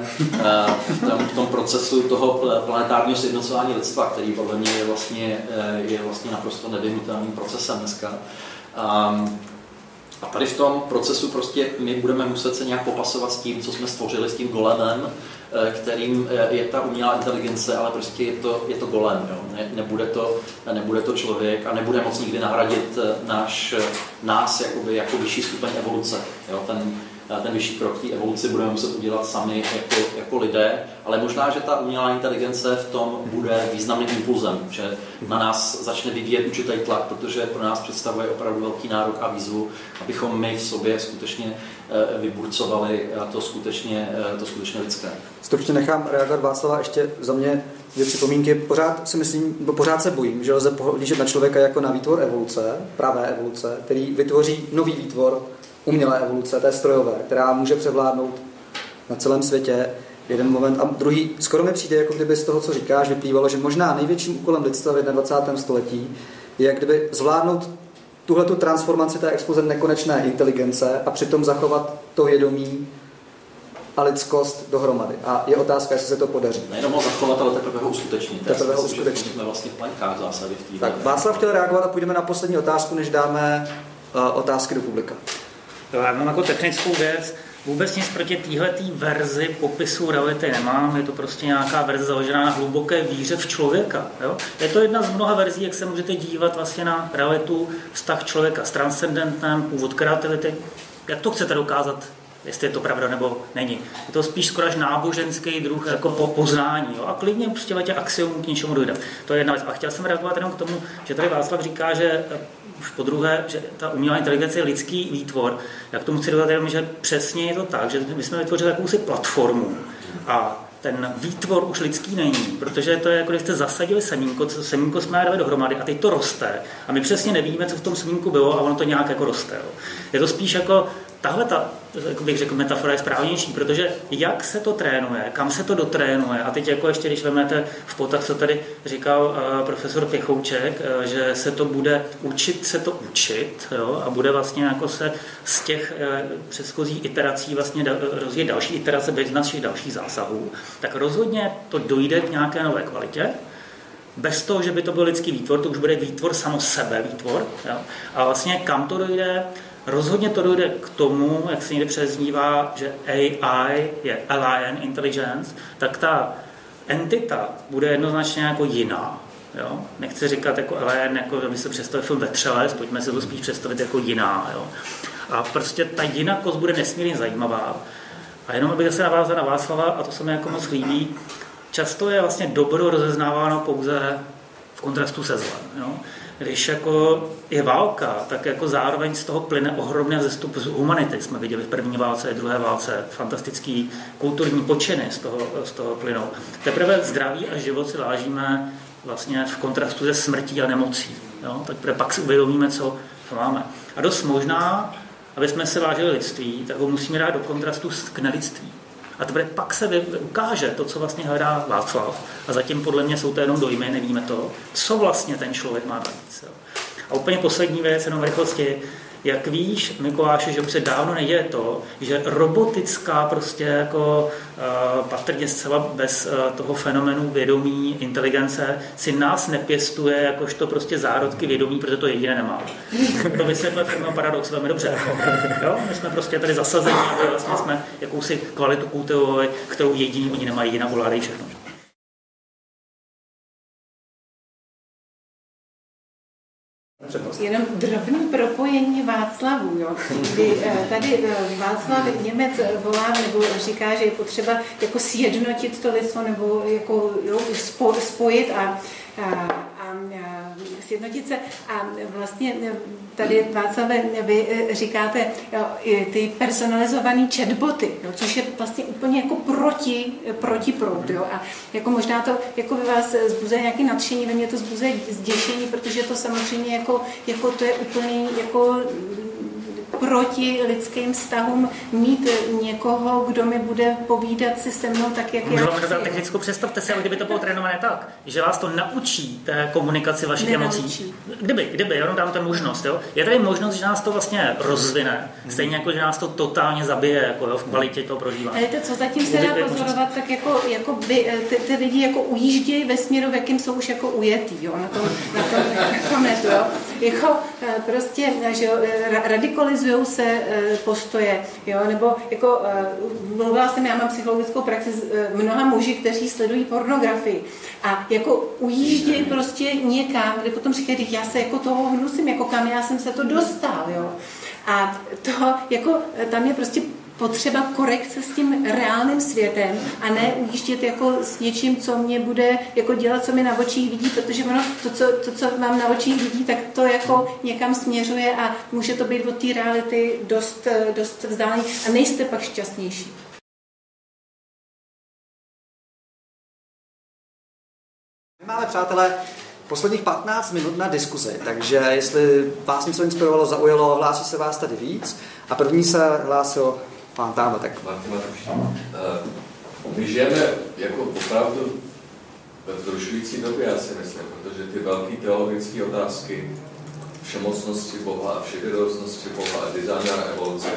S5: v tom, v tom procesu toho planetárního sjednocování lidstva, který podle mě je vlastně, je vlastně naprosto nevyhnutelným procesem dneska. A tady v tom procesu prostě my budeme muset se nějak popasovat s tím, co jsme stvořili, s tím golemem, eh, kterým eh, je ta umělá inteligence, ale prostě je to, je to golem. Jo? Ne, nebude, to, nebude to člověk a nebude moc nikdy nahradit náš, nás jakoby, jako vyšší stupeň evoluce. Jo? Ten, ten vyšší krok té evoluci budeme muset udělat sami jako, jako lidé, ale možná, že ta umělá inteligence v tom bude významným impulzem, že na nás začne vyvíjet určitý tlak, protože pro nás představuje opravdu velký nárok a výzvu, abychom my v sobě skutečně eh, vyburcovali to skutečně, eh, to skutečně lidské.
S1: Stručně nechám reagovat Václava ještě za mě dvě připomínky. Pořád si myslím, bo pořád se bojím, že lze pohlížet na člověka jako na výtvor evoluce, pravé evoluce, který vytvoří nový výtvor, umělé evoluce, té strojové, která může převládnout na celém světě jeden moment. A druhý, skoro mi přijde, jako kdyby z toho, co říkáš, vyplývalo, že možná největším úkolem lidstva v 21. století je kdyby zvládnout tuhle tu transformaci té exploze nekonečné inteligence a přitom zachovat to vědomí a lidskost dohromady. A je otázka, jestli se to podaří.
S5: Nejenom ho zachovat, ale teprve ho uskutečnit.
S1: Teprve ho uskutečnit.
S5: Jsme vlastně v plenkách zásady v té
S1: Tak Václav chtěl reagovat a půjdeme na poslední otázku, než dáme uh, otázky do publika.
S3: Já mám jako technickou věc. Vůbec nic proti téhle verzi popisu reality nemám, je to prostě nějaká verze založená na hluboké víře v člověka. Jo? Je to jedna z mnoha verzí, jak se můžete dívat vlastně na realitu, vztah člověka s transcendentem, původ kreativity. Jak to chcete dokázat, jestli je to pravda nebo není. Je to spíš skoro až náboženský druh jako po poznání. Jo? A klidně prostě tě axiom k něčemu dojde. To je jedna věc. A chtěl jsem reagovat jenom k tomu, že tady Václav říká, že už po druhé, že ta umělá inteligence je lidský výtvor. Jak tomu chci dodat jenom, že přesně je to tak, že my jsme vytvořili jakousi platformu a ten výtvor už lidský není, protože to je jako když jste zasadili semínko, co semínko jsme dali dohromady a teď to roste a my přesně nevíme, co v tom semínku bylo a ono to nějak jako roste. Jo. Je to spíš jako tahle ta, jak bych řekl, metafora je správnější, protože jak se to trénuje, kam se to dotrénuje, a teď jako ještě, když vezmete v potaz, co tady říkal uh, profesor Pěchouček, uh, že se to bude učit se to učit jo, a bude vlastně jako se z těch uh, předchozích iterací vlastně rozvíjet další iterace bez našich dalších zásahů, tak rozhodně to dojde k nějaké nové kvalitě, bez toho, že by to byl lidský výtvor, to už bude výtvor samo sebe, výtvor. Jo? A vlastně kam to dojde, Rozhodně to dojde k tomu, jak se někdy přezdívá, že AI je Alien Intelligence, tak ta entita bude jednoznačně jako jiná. Jo? Nechci říkat jako alien, jako my se představit film Vetřelec, pojďme si to spíš představit jako jiná. Jo? A prostě ta jinakost bude nesmírně zajímavá. A jenom abych se navázal na Václava, a to se mi jako moc líbí, často je vlastně dobro rozeznáváno pouze v kontrastu se zlem. Jo? Když jako je válka, tak jako zároveň z toho plyne ohromný zestup z humanity. Jsme viděli v první válce i druhé válce fantastický kulturní počiny z toho, z toho plynou. Teprve zdraví a život si vážíme vlastně v kontrastu se smrtí a nemocí. Jo? Tak pak si uvědomíme, co, co máme. A dost možná, aby jsme se vážili lidství, tak ho musíme dát do kontrastu k nelidství. A teprve pak se ukáže to, co vlastně hledá Václav. A zatím podle mě jsou to jenom dojmy, nevíme to, co vlastně ten člověk má navíc. A úplně poslední věc, jenom v rychlosti, jak víš, Mikuláše, že už se dávno neděje to, že robotická prostě jako uh, patrně zcela bez uh, toho fenomenu vědomí, inteligence si nás nepěstuje jakožto prostě zárodky vědomí, protože to jediné nemá. (laughs) to vysvětluje ten paradox velmi dobře. Jo? My jsme prostě tady zasazení, vlastně jsme jakousi kvalitu kultivovali, kterou jediní oni nemají, jinak ovládají všechno.
S4: Jenom drobný propojení Václavu. Jo. Kdy eh, tady eh, Václav Němec volá nebo říká, že je potřeba jako sjednotit to lidstvo nebo jako jo, spojit a, a sjednotit se. A vlastně tady, Václave, vy eh, říkáte ty personalizované chatboty, jo, což je vlastně úplně jako proti, proti proud. Jo. A jako možná to jako by vás zbuzuje nějaké nadšení, ve mně to zbuzuje zděšení, protože to samozřejmě jako, jako to je úplný jako proti lidským vztahům mít někoho, kdo mi bude povídat si se mnou tak, jak
S3: Můžu vám dát technickou představte si, ale kdyby to bylo trénované tak, že vás to naučí té komunikaci vašich Nenaučí. emocí. Kdyby, kdyby, jenom dám ten možnost. Jo? Je tady možnost, že nás to vlastně rozvine, stejně jako, že nás to totálně zabije jako, jo, v kvalitě toho prožívání.
S4: Ale co zatím se dá pozorovat, tak jako, jako by, eh, ty, ty lidi jako ujíždějí ve směru, v jakým jsou už jako ujetý, jo, na tom, na tom, na tom netu, jo. Jako eh, prostě, že jo, radikalizují normalizují se e, postoje, jo, nebo jako mluvila jsem, já mám psychologickou praxi s mnoha muži, kteří sledují pornografii a jako ujíždějí prostě někam, kde potom říkají, já se jako toho hnusím, jako kam já jsem se to dostal, jo. A to, jako, tam je prostě potřeba korekce s tím reálným světem a ne ujíždět jako s něčím, co mě bude jako dělat, co mi na očích vidí, protože ono, to, co, to, co mám na očích vidí, tak to jako někam směřuje a může to být od té reality dost, dost vzdálený a nejste pak šťastnější.
S1: Máme, přátelé, posledních 15 minut na diskuzi, takže jestli vás něco inspirovalo, zaujalo, hlásí se vás tady víc. A první se hlásil pán tamhle, tak.
S6: Uh, my žijeme jako opravdu ve vzrušující době, já si myslím, protože ty velké teologické otázky všemocnosti Boha a vševědoznosti Boha a design a evoluce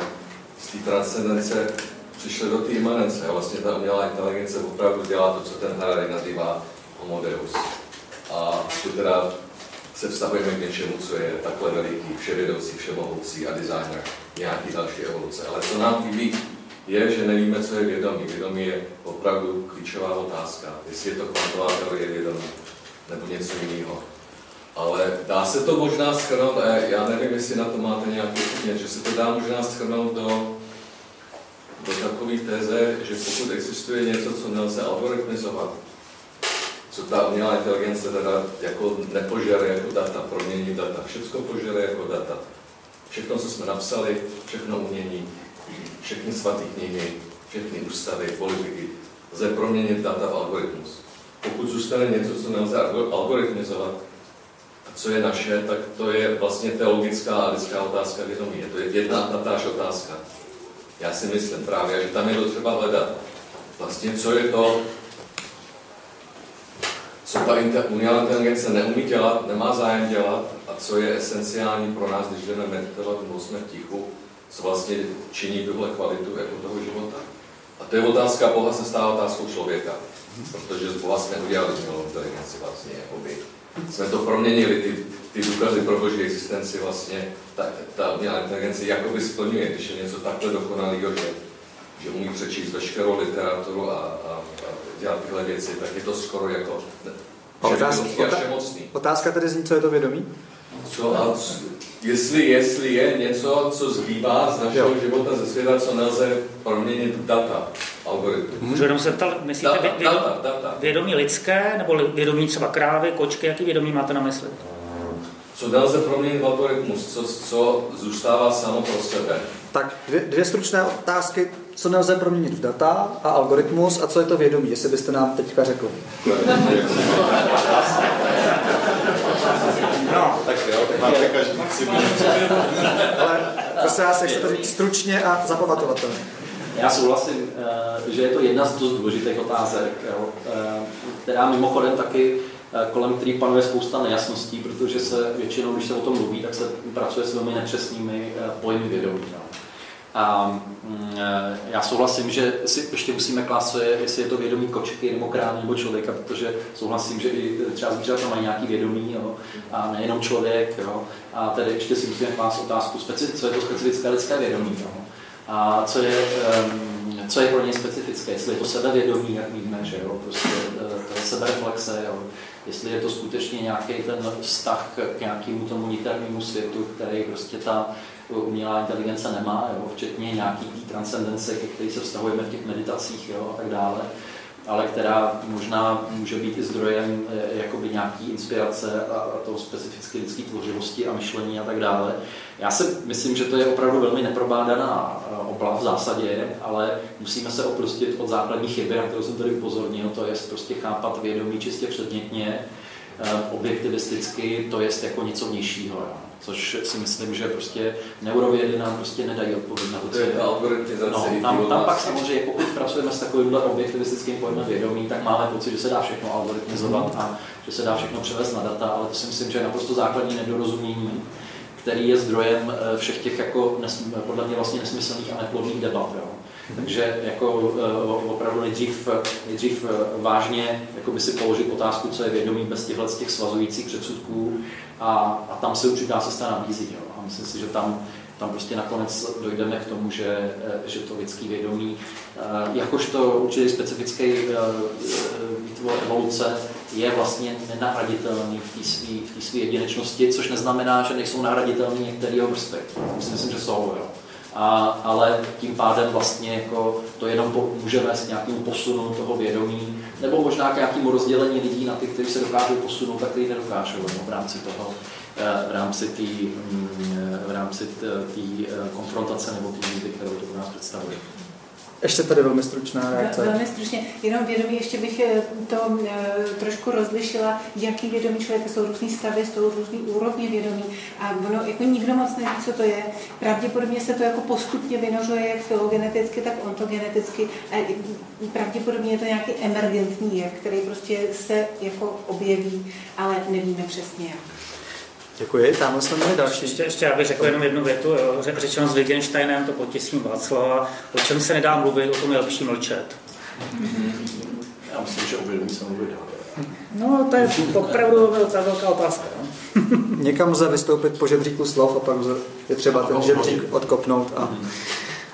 S6: z té transcendence přišly do té imanence a vlastně ta umělá inteligence opravdu dělá to, co ten Harari nazývá homo deus. A to teda se vztahujeme k něčemu, co je takhle veliký, vševědoucí, všemohoucí a designer nějaký další evoluce. Ale co nám chybí, je, že nevíme, co je vědomí. Vědomí je opravdu klíčová otázka. Jestli je to kvantová teorie vědomí nebo něco jiného. Ale dá se to možná schrnout, já nevím, jestli na to máte nějaký podnět, že se to dá možná schrnout do, do takové téze, že pokud existuje něco, co nelze algoritmizovat, co ta umělá inteligence teda jako nepožere jako data, promění data, všechno požere jako data. Všechno, co jsme napsali, všechno umění, všechny svaté knihy, všechny ústavy, politiky, lze proměnit data v algoritmus. Pokud zůstane něco, co nelze algoritmizovat, a co je naše, tak to je vlastně teologická a lidská otázka vědomí. Je to jedna tatáž otázka. Já si myslím právě, že tam je to třeba hledat. Vlastně, co je to, co ta umělá inteligence neumí dělat, nemá zájem dělat a co je esenciální pro nás, když jdeme meditovat nebo jsme v tichu, co vlastně činí tuhle kvalitu jako toho života. A to je otázka Boha se stává otázkou člověka, protože z Boha jsme udělali umělou inteligenci vlastně, jakoby. Jsme to proměnili, ty, ty důkazy pro boží existenci vlastně, ta, ta umělá inteligence jakoby splňuje, když je něco takhle dokonalého, že, že umí přečíst veškerou literaturu a, a, a dělat tyhle věci, tak je to skoro jako
S1: otázka, otázka tedy zní, co je to vědomí?
S6: Co, a jestli, jestli je něco, co zbývá z našeho jo. života ze světa, co nelze proměnit data, algoritmy.
S3: Můžu jenom se ptal, myslíte data, vědomí, data, data. vědomí lidské, nebo vědomí třeba krávy, kočky, jaký vědomí máte na mysli?
S6: Co nelze proměnit v algoritmus, co, co zůstává samo pro sebe.
S1: Tak dvě, dvě stručné otázky co nelze proměnit v data a algoritmus a co je to vědomí, jestli byste nám teďka řekl.
S6: No, tak jo, tak máte každý si
S1: Ale prosím vás, jak to říct stručně a zapamatovatelně.
S5: Já souhlasím, eh, že je to jedna z dost důležitých otázek, eh, která mimochodem taky eh, kolem který panuje spousta nejasností, protože se většinou, když se o tom mluví, tak se pracuje s velmi nepřesnými pojmy vědomí. A mm, já souhlasím, že si ještě musíme klást, jestli je to vědomí kočky nebo krávy nebo člověka, protože souhlasím, že i třeba zvířata mají nějaký vědomí, jo, a nejenom člověk. Jo, a tedy ještě si musíme klást otázku, co je to specifické lidské vědomí. Jo, a co je, co je pro něj specifické, jestli je to sebevědomí, jak víme, že jo, prostě e, sebereflexe, jo, jestli je to skutečně nějaký ten vztah k nějakému tomu niternému světu, který prostě ta umělá inteligence nemá, jo, včetně nějaký tý transcendence, ke který se vztahujeme v těch meditacích jo, a tak dále, ale která možná může být i zdrojem eh, jakoby nějaký inspirace a, a toho specifické lidské tvořivosti a myšlení a tak dále. Já si myslím, že to je opravdu velmi neprobádaná eh, oblast v zásadě, ale musíme se oprostit od základní chyby, na kterou jsem tady upozornil, to je prostě chápat vědomí čistě předmětně, eh, objektivisticky, to je jako něco nižšího. Jo což si myslím, že prostě neurovědy nám prostě nedají odpověď na to,
S6: je.
S5: No, tam, tam pak samozřejmě, pokud pracujeme s takovýmhle objektivistickým pojmem vědomí, tak máme pocit, že se dá všechno algoritmizovat a že se dá všechno převést na data, ale to si myslím, že je naprosto základní nedorozumění, který je zdrojem eh, všech těch jako podle mě vlastně nesmyslných a neplodných debat. Jo. Takže jako eh, opravdu nejdřív, nejdřív eh, vážně jako by si položit otázku, co je vědomí bez těchto těch svazujících předsudků a, a tam se určitá cesta nabízí. Jo. A myslím si, že tam tam prostě nakonec dojdeme k tomu, že, že to lidský vědomí, jakožto určitě specifický výtvor evoluce, je vlastně nenahraditelný v té své jedinečnosti, což neznamená, že nejsou nahraditelné některé vrstvy. Myslím, že jsou. Jo. A, ale tím pádem vlastně jako to jenom po, může vést k nějakému posunu toho vědomí, nebo možná k nějakému rozdělení lidí na ty, kteří se dokážou posunout a kteří nedokážou no, v rámci toho, eh, v rámci té mm, té eh, konfrontace nebo té kterou to pro nás představuje.
S1: Ještě tady velmi stručná reakce.
S4: Velmi stručně. Jenom vědomí, ještě bych eh, to eh, trošku rozlišila, jaký vědomí člověk, jsou různý stavy, jsou různý úrovně vědomí a ono jako nikdo moc neví, co to je. Pravděpodobně se to jako postupně vynořuje jak filogeneticky, tak ontogeneticky a pravděpodobně je to nějaký emergentní jev, který prostě se jako objeví, ale nevíme přesně jak.
S1: Děkuji, tam jsme měli další.
S3: Ještě, ještě abych řekl jenom jednu větu. Jo. Řečeno s Wittgensteinem, to potěsním Václava, o čem se nedá mluvit, o tom je lepší mlčet.
S5: Já myslím, že uvědomí se mluvit
S3: No, to je opravdu velká, velká otázka. No. (laughs)
S1: Někam lze vystoupit po žebříku slov a pak je třeba ten žebřík odkopnout a,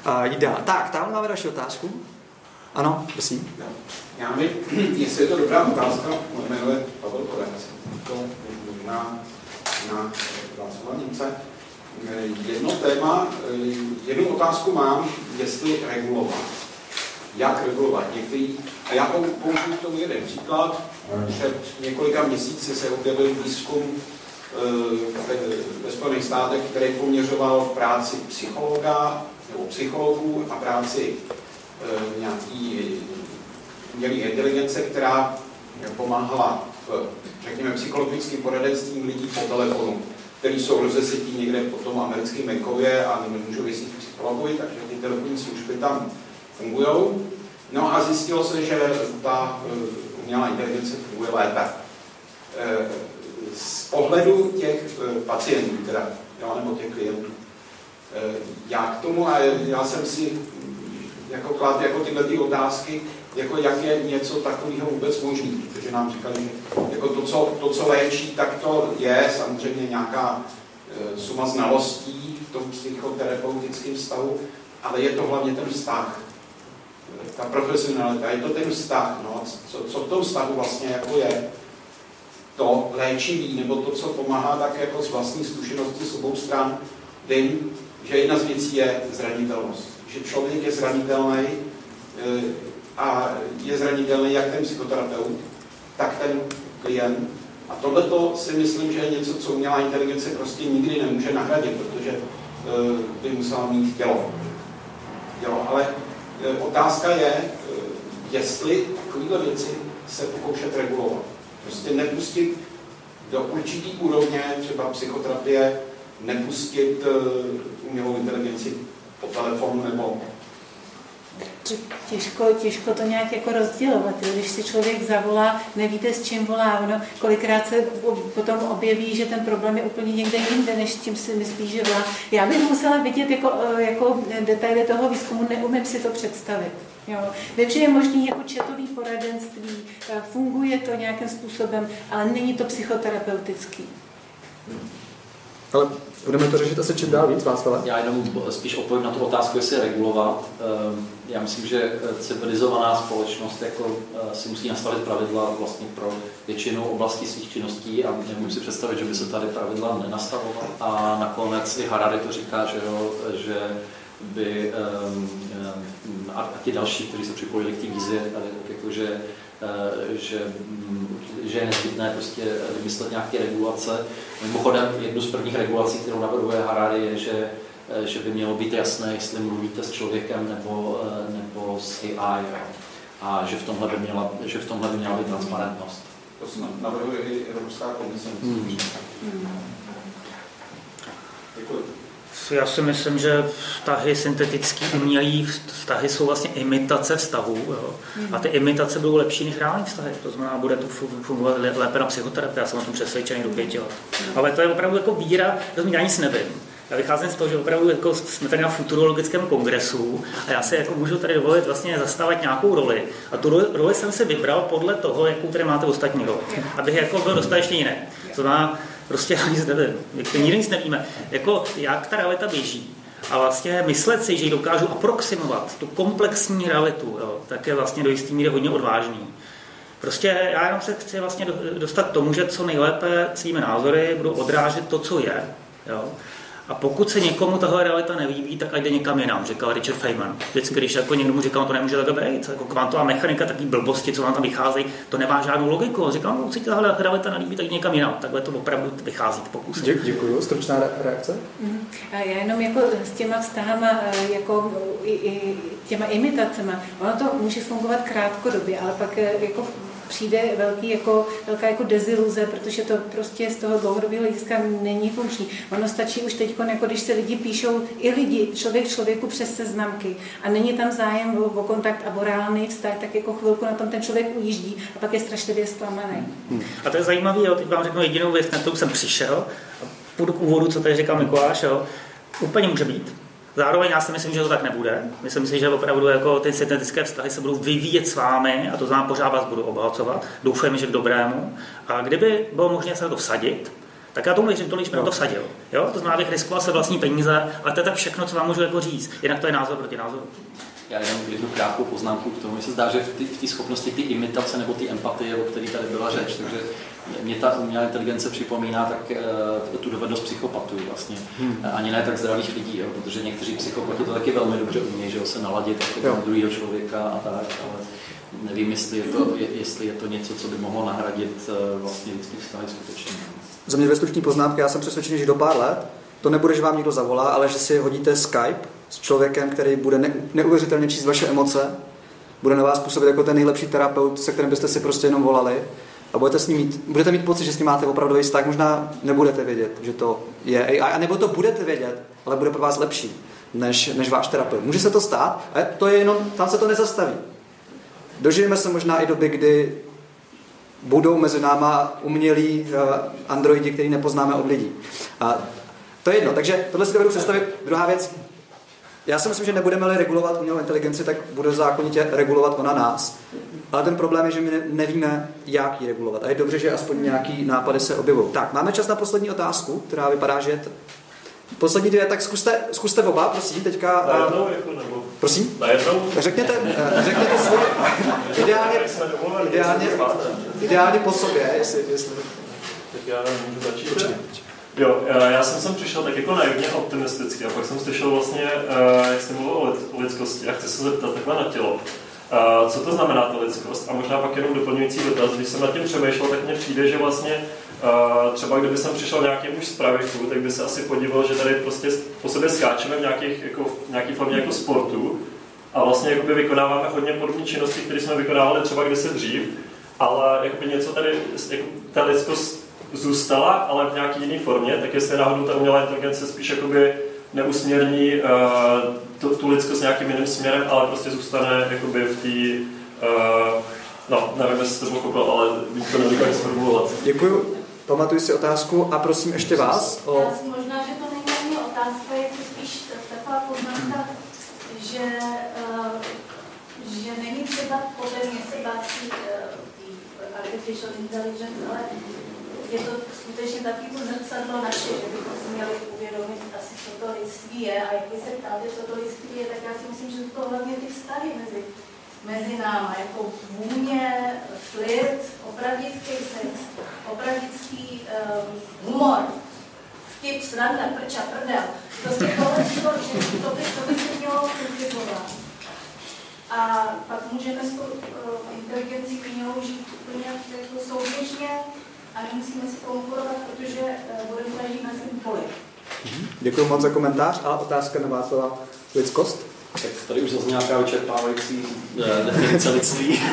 S1: a jít dál. Tak, tam máme další otázku. Ano, prosím.
S7: Já nevím, (clears throat) jestli je to dobrá otázka, jmenuje Pavel Korenc. To možná na Němce. Jedno téma, jednu otázku mám, jestli regulovat. Jak regulovat? Některý, a já použiju k tomu jeden příklad. Před několika měsíci se objevil výzkum eh, ve Spojených státech, který poměřoval práci psychologa nebo psychologů a práci eh, nějaký umělé inteligence, která pomáhala v řekněme, psychologickým poradenstvím lidí po telefonu, který jsou rozesetí někde po tom americkém venkově a nemůžou jezdit psychologovi, takže ty telefonní služby tam fungují. No a zjistilo se, že ta eh, umělá inteligence funguje lépe. Eh, z pohledu těch eh, pacientů, teda, jo, nebo těch klientů. Já k tomu, a já jsem si jako klad jako tyhle ty otázky, jako jak je něco takového vůbec možné, protože nám říkali, že jako to, co, to, co léčí, tak to je samozřejmě nějaká e, suma znalostí v tom psychoterapeutickém stavu, ale je to hlavně ten vztah, ta profesionalita, je to ten vztah, no, co, co v tom vztahu vlastně jako je. To léčivý, nebo to, co pomáhá tak jako z vlastní zkušenosti s obou stran, vím, že jedna z věcí je zranitelnost. Že člověk je zranitelný, e, a je zranitelný jak ten psychoterapeut, tak ten klient. A tohle si myslím, že je něco, co umělá inteligence prostě nikdy nemůže nahradit, protože uh, by musela mít tělo. tělo. Ale uh, otázka je, uh, jestli takovéhle věci se pokoušet regulovat. Prostě nepustit do určitý úrovně, třeba psychoterapie, nepustit umělou inteligenci po telefonu nebo
S4: Těžko, těžko to nějak jako rozdělovat. Když si člověk zavolá, nevíte s čím volá, ono kolikrát se potom objeví, že ten problém je úplně někde jinde, než tím si myslí, že volá. Já bych musela vidět jako, eh, jako detaily toho výzkumu, neumím si to představit. Jo. Vím, že je možný jako četový poradenství, eh, funguje to nějakým způsobem, ale není to psychoterapeutický.
S1: Ale budeme to řešit asi čím dál víc, Václav.
S5: Já jenom spíš odpovím na tu otázku, jestli regulovat. Ehm, já myslím, že civilizovaná společnost jako eh, si musí nastavit pravidla vlastně pro většinu oblastí svých činností a nemůžu si představit, že by se tady pravidla nenastavovala. A nakonec i Harari to říká, že, jo, že by um, a ti další, kteří se připojili k té vízi, tady, jako, že Eh, že, mm, že je nezbytné prostě vymyslet nějaké regulace. Mimochodem, jednu z prvních regulací, kterou navrhuje Harari, je, že, eh, že by mělo být jasné, jestli mluvíte s člověkem nebo, eh, nebo s AI. A že v tomhle by měla, že v tomhle by měla být transparentnost.
S7: To navrhuje i Evropská komise. Hmm.
S3: Děkuji. Já si myslím, že vztahy syntetický, umělý vztahy jsou vlastně imitace vztahů. Jo. A ty imitace budou lepší než reální vztahy. To znamená, bude to fungovat lépe na psychoterapii. Já jsem o tom přesvědčený do pěti let. Ale to je opravdu jako víra, to já nic nevím. Já vycházím z toho, že opravdu jako jsme tady na futurologickém kongresu a já si jako můžu tady dovolit vlastně zastávat nějakou roli. A tu roli jsem si vybral podle toho, jakou tady máte ostatní roli. Abych jako byl dostatečně jiný. To znamená, prostě (laughs) já nic nevím. Nikdy nic nevíme. Jako, jak ta realita běží. A vlastně myslet si, že ji dokážu aproximovat, tu komplexní realitu, jo, tak je vlastně do jistý míry hodně odvážný. Prostě já jenom se chci vlastně dostat k tomu, že co nejlépe svými názory budu odrážet to, co je. Jo. A pokud se někomu tahle realita nelíbí, tak ať jde někam jinam, říkal Richard Feynman. Vždycky, když jako někdo mu říkal, no, to nemůže takhle být, jako kvantová mechanika, taky blbosti, co vám tam vycházejí, to nemá žádnou logiku. Říkal, no, si tahle realita nelíbí, tak někam jinam. Takhle to opravdu vychází pokus.
S1: Dě, děkuji. Stručná reakce?
S4: Mm. A já jenom jako s těma vztahama, eh, jako i, i, těma imitacema, ono to může fungovat krátkodobě, ale pak eh, jako přijde velký jako, velká jako deziluze, protože to prostě z toho dlouhodobého hlediska není funkční. Ono stačí už teď, jako když se lidi píšou, i lidi, člověk člověku přes seznamky a není tam zájem o, o kontakt a o reálný vztah, tak jako chvilku na tom ten člověk ujíždí a pak je strašlivě zklamaný.
S3: Hmm. A to je zajímavé, jo, teď vám řeknu jedinou věc, na kterou jsem přišel, půjdu k úvodu, co tady říkal Mikuláš, jo. úplně může být, Zároveň já si myslím, že to tak nebude. Myslím si, že opravdu jako ty syntetické vztahy se budou vyvíjet s vámi a to znamená pořád vás budu obohacovat. Doufujeme, že k dobrému. A kdyby bylo možné se na to vsadit, tak já tomu věřím že bych na to vsadil. Jo? To znamená, bych riskoval se vlastní peníze, ale to je tak všechno, co vám můžu jako říct. Jinak to je názor proti názoru.
S5: Já jenom jednu krátkou poznámku k tomu. Mně se zdá, že v té schopnosti ty imitace nebo ty empatie, o které tady byla řeč, takže mě ta umělá inteligence připomíná tak uh, tu dovednost psychopatů vlastně. Hmm. Ani ne tak zdravých lidí, jo, protože někteří psychopati to taky velmi dobře umějí, že se naladit jako na druhého člověka a tak, ale nevím, jestli je, to, je, jestli je to něco, co by mohlo nahradit uh, vlastně lidský vztahy skutečně.
S1: Za mě struční poznámky, já jsem přesvědčený, že do pár let to nebude, že vám někdo zavolá, ale že si hodíte Skype s člověkem, který bude ne, neuvěřitelně číst vaše emoce, bude na vás působit jako ten nejlepší terapeut, se kterým byste si prostě jenom volali a budete, s ním mít, budete mít pocit, že s ním máte opravdový vztah, možná nebudete vědět, že to je AI, a nebo to budete vědět, ale bude pro vás lepší než, než váš terapeut. Může se to stát, ale to je jenom, tam se to nezastaví. Dožijeme se možná i doby, kdy budou mezi náma umělí uh, androidi, který nepoznáme od lidí. A to je jedno, takže tohle si dovedu představit. Druhá věc, já si myslím, že nebudeme-li regulovat umělou inteligenci, tak bude zákonitě regulovat ona nás. Ale ten problém je, že my nevíme, jak ji regulovat. A je dobře, že aspoň nějaký nápady se objevují. Tak, máme čas na poslední otázku, která vypadá, že je t... Poslední dvě, tak zkuste, zkuste oba, prosím, teďka...
S8: Najednou, jako nebo...
S1: Prosím?
S8: Najednou?
S1: Řekněte, eh, řekněte svoje... Ideálně, ideálně, ideálně po sobě, jestli... jestli...
S8: Tak já můžu začít. Jo, eh, já jsem sem přišel tak jako naivně optimisticky a pak jsem slyšel vlastně, eh, jak jsi mluvil o lidskosti a chci se zeptat takhle na tělo. Eh, co to znamená ta lidskost? A možná pak jenom doplňující dotaz. Když jsem nad tím přemýšlel, tak mně přijde, že vlastně třeba kdyby jsem přišel nějaký muž z praviku, tak by se asi podíval, že tady prostě po sobě skáčeme v, nějakých, jako, v nějaký formě jako sportu a vlastně jakoby vykonáváme hodně podobné činnosti, které jsme vykonávali třeba kdysi dřív, ale jakoby něco tady, jako ta lidskost zůstala, ale v nějaké jiné formě, tak jestli náhodou ta umělá inteligence spíš jakoby neusměrní uh, tu, tu lidskost nějakým jiným směrem, ale prostě zůstane jakoby v té, uh, no, nevím, jestli to pochopil, ale víc to nevím, jak sformulovat.
S1: Děkuji. Pamatuji si otázku a prosím ještě vás.
S9: O... Já si možná, že to není ani otázka, je to spíš taková poznámka, že, uh, že není třeba podle mě se bát artificial intelligence, ale je to skutečně takový to zrcadlo naše, že bychom si měli uvědomit asi, co to lidství je. A jak se ptáte, co to lidství je, tak já si myslím, že to hlavně ty vztahy mezi, mezi náma, jako vůně, flirt, opravdický sex, opravdický um, humor, vtip, sranda, prča, prdel. Prostě tohle, to, že to by, to by se mělo kultivovat. A pak můžeme s tou uh, inteligencí umělou žít úplně jako souběžně a nemusíme si konkurovat, protože eh, budeme každý na svém poli.
S1: Děkuji moc za komentář a otázka na Václava lidskost.
S5: Tak tady už zase nějaká vyčerpávající eh, definice lidství. (laughs)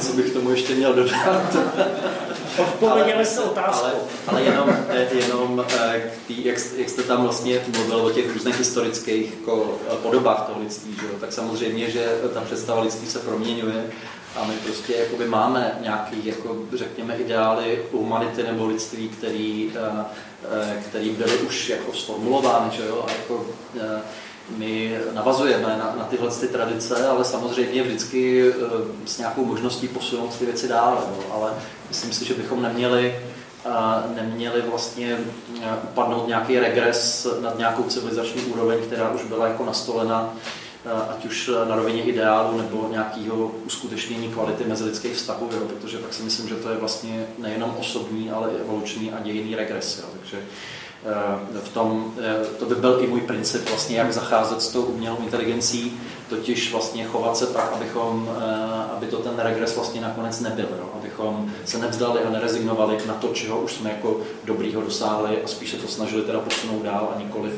S5: co bych tomu ještě měl dodat.
S3: Odpověděli se otázku.
S5: Ale, ale jenom, eh, jenom k tý, jak, jak jste tam vlastně mluvil o těch různých historických jako, podobách toho lidství, že jo? tak samozřejmě, že ta představa lidství se proměňuje a my prostě jakoby máme nějaký, jako, řekněme, ideály humanity nebo lidství, který, eh, eh, který byly už jako sformulovány, že jo? A jako, eh, my navazujeme na, na tyhle ty tradice, ale samozřejmě vždycky s nějakou možností posunout ty věci dále. No. Ale myslím si, že bychom neměli neměli vlastně upadnout nějaký regres nad nějakou civilizační úroveň, která už byla jako nastolena ať už na rovině ideálu nebo nějakého uskutečnění kvality mezilidských vztahů, jo, protože pak si myslím, že to je vlastně nejenom osobní, ale i evoluční a dějiný regres. Jo, takže v tom, to by byl i můj princip, vlastně, jak zacházet s tou umělou inteligencí, totiž vlastně chovat se tak, abychom, aby to ten regres vlastně nakonec nebyl, jo, abychom se nevzdali a nerezignovali na to, čeho už jsme jako dobrýho dosáhli a spíše to snažili teda posunout dál a nikoliv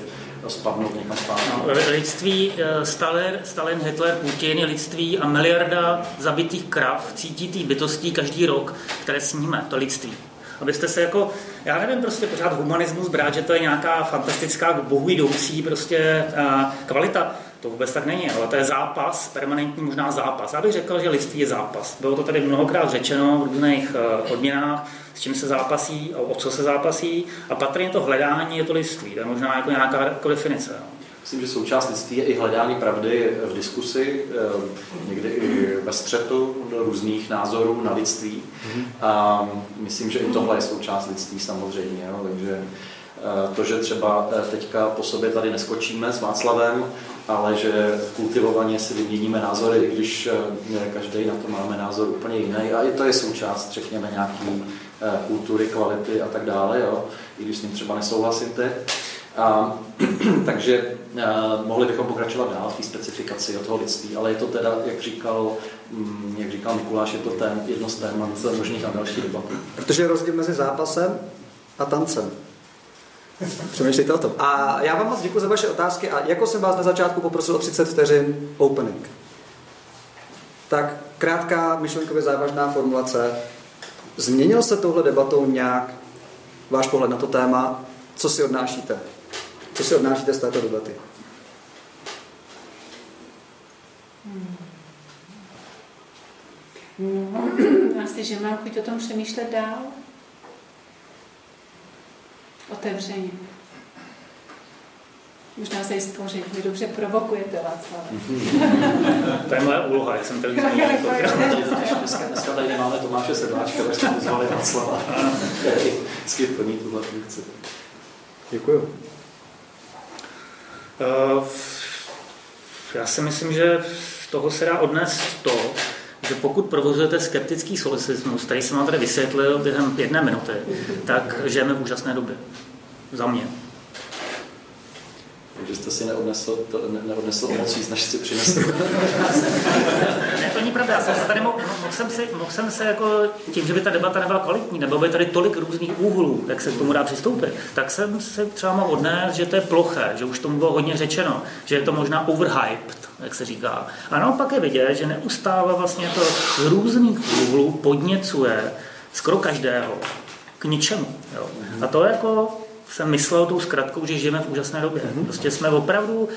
S5: spadnout někam zpátky. No,
S3: lidství, eh, Stalin, Stalin, Hitler, Putin je lidství a miliarda zabitých krav, cítitých bytostí každý rok, které sníme, to lidství. Abyste se jako, já nevím, prostě pořád humanismus brát, že to je nějaká fantastická, bohu jdoucí prostě uh, kvalita. To vůbec tak není, ale to je zápas, permanentní možná zápas. Já bych řekl, že lidství je zápas. Bylo to tady mnohokrát řečeno v různých uh, odměnách, s čím se zápasí, o co se zápasí. A patrně to hledání je to lidství. To je možná jako nějaká jako definice. No.
S5: Myslím, že součást lidství je i hledání pravdy v diskusi, eh, někdy i ve střetu různých názorů na lidství. Mhm. A myslím, že i tohle je součást lidství samozřejmě. Jo. Takže eh, to, že třeba eh, teďka po sobě tady neskočíme s Václavem, ale že kultivovaně si vyměníme názory, i když každý na to máme názor úplně jiný. A i to je součást, řekněme, nějaký kultury, kvality a tak dále, jo, i když s ním třeba nesouhlasíte. A, (clears throat) takže a, mohli bychom pokračovat dál v té specifikaci od toho lidství, ale je to teda, jak říkal, mm, jak říkal Mikuláš, je to tém, jedno z témat možných a další debaty.
S1: Protože je rozdíl mezi zápasem a tancem. Přemýšlejte o tom. A já vám moc děkuji za vaše otázky a jako jsem vás na začátku poprosil o 30 vteřin opening. Tak krátká myšlenkově závažná formulace. Změnil se touhle debatou nějak váš pohled na to téma? Co si odnášíte? Co si odnášíte z této debaty?
S4: No, asi, že mám chuť o tom přemýšlet dál. Otevřeně. Možná se i spořit. Vy dobře provokujete, Václav. (laughs)
S3: to je moje úloha, já jsem televizní (laughs)
S5: dneska, dneska tady nemáme Tomáše Sedláčka, tak jsme pozvali Václava, (laughs) vždycky plní tuhle funkci.
S1: Děkuju.
S3: Uh, já si myslím, že z toho se dá odnést to, že pokud provozujete skeptický solicismus, který jsem vám tady vysvětlil během jedné minuty, tak žijeme v úžasné době. Za mě.
S5: Takže jste si neodnesl, to, ne, neodnesl o moc víc, než si přinesl.
S3: ne, to není pravda. Já jsem se tady mohl, mohl, jsem si, mohl jsem se jako, tím, že by ta debata nebyla kvalitní, nebo by tady tolik různých úhlů, jak se k tomu dá přistoupit, tak jsem se třeba mohl odnést, že to je ploché, že už tomu bylo hodně řečeno, že je to možná overhyped, jak se říká. A naopak je vidět, že neustále vlastně to z různých úhlů podněcuje skoro každého k ničemu. Jo. A to jako jsem myslel tou zkratkou, že žijeme v úžasné době. Mm-hmm. Prostě jsme opravdu,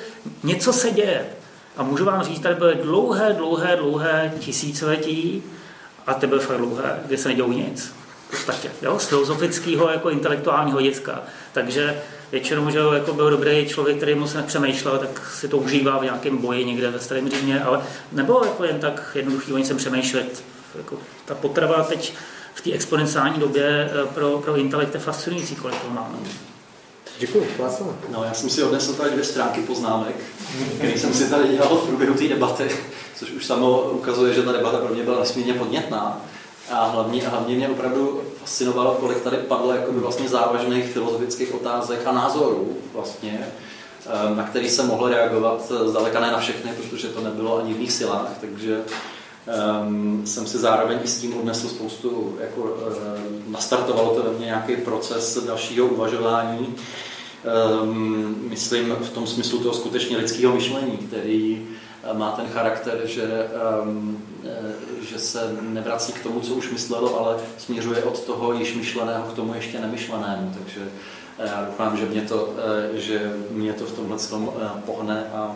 S3: něco se děje. A můžu vám říct, tady byly dlouhé, dlouhé, dlouhé tisíciletí a ty byly fakt dlouhé, kdy se nedělou nic. V podstatě, jo? z filozofického jako intelektuálního hlediska. Takže většinou, že jako byl dobrý člověk, který moc nepřemýšlel, tak si to užívá v nějakém boji někde ve starém Římě, ale nebylo jako jen tak jednoduchý o něčem přemýšlet. Jako ta potrava teď v té exponenciální době eh, pro, pro intelekt je fascinující, kolik toho máme.
S1: Děkuji.
S5: No, já jsem si odnesl tady dvě stránky poznámek, které jsem si tady dělal v průběhu té debaty, což už samo ukazuje, že ta debata pro mě byla nesmírně podnětná. A hlavně, a hlavně mě opravdu fascinovalo, kolik tady padlo jakoby vlastně závažných filozofických otázek a názorů vlastně, eh, na který jsem mohl reagovat zdaleka ne na všechny, protože to nebylo ani v mých silách, takže um, jsem si zároveň i s tím odnesl spoustu, jako um, nastartovalo to ve mně nějaký proces dalšího uvažování, um, myslím v tom smyslu toho skutečně lidského myšlení, který eh, má ten charakter, že, um, že se nevrací k tomu, co už myslelo, ale směřuje od toho již myšleného k tomu ještě nemyšlenému. Takže já doufám, že mě to, že mě to v tomhle tom pohne a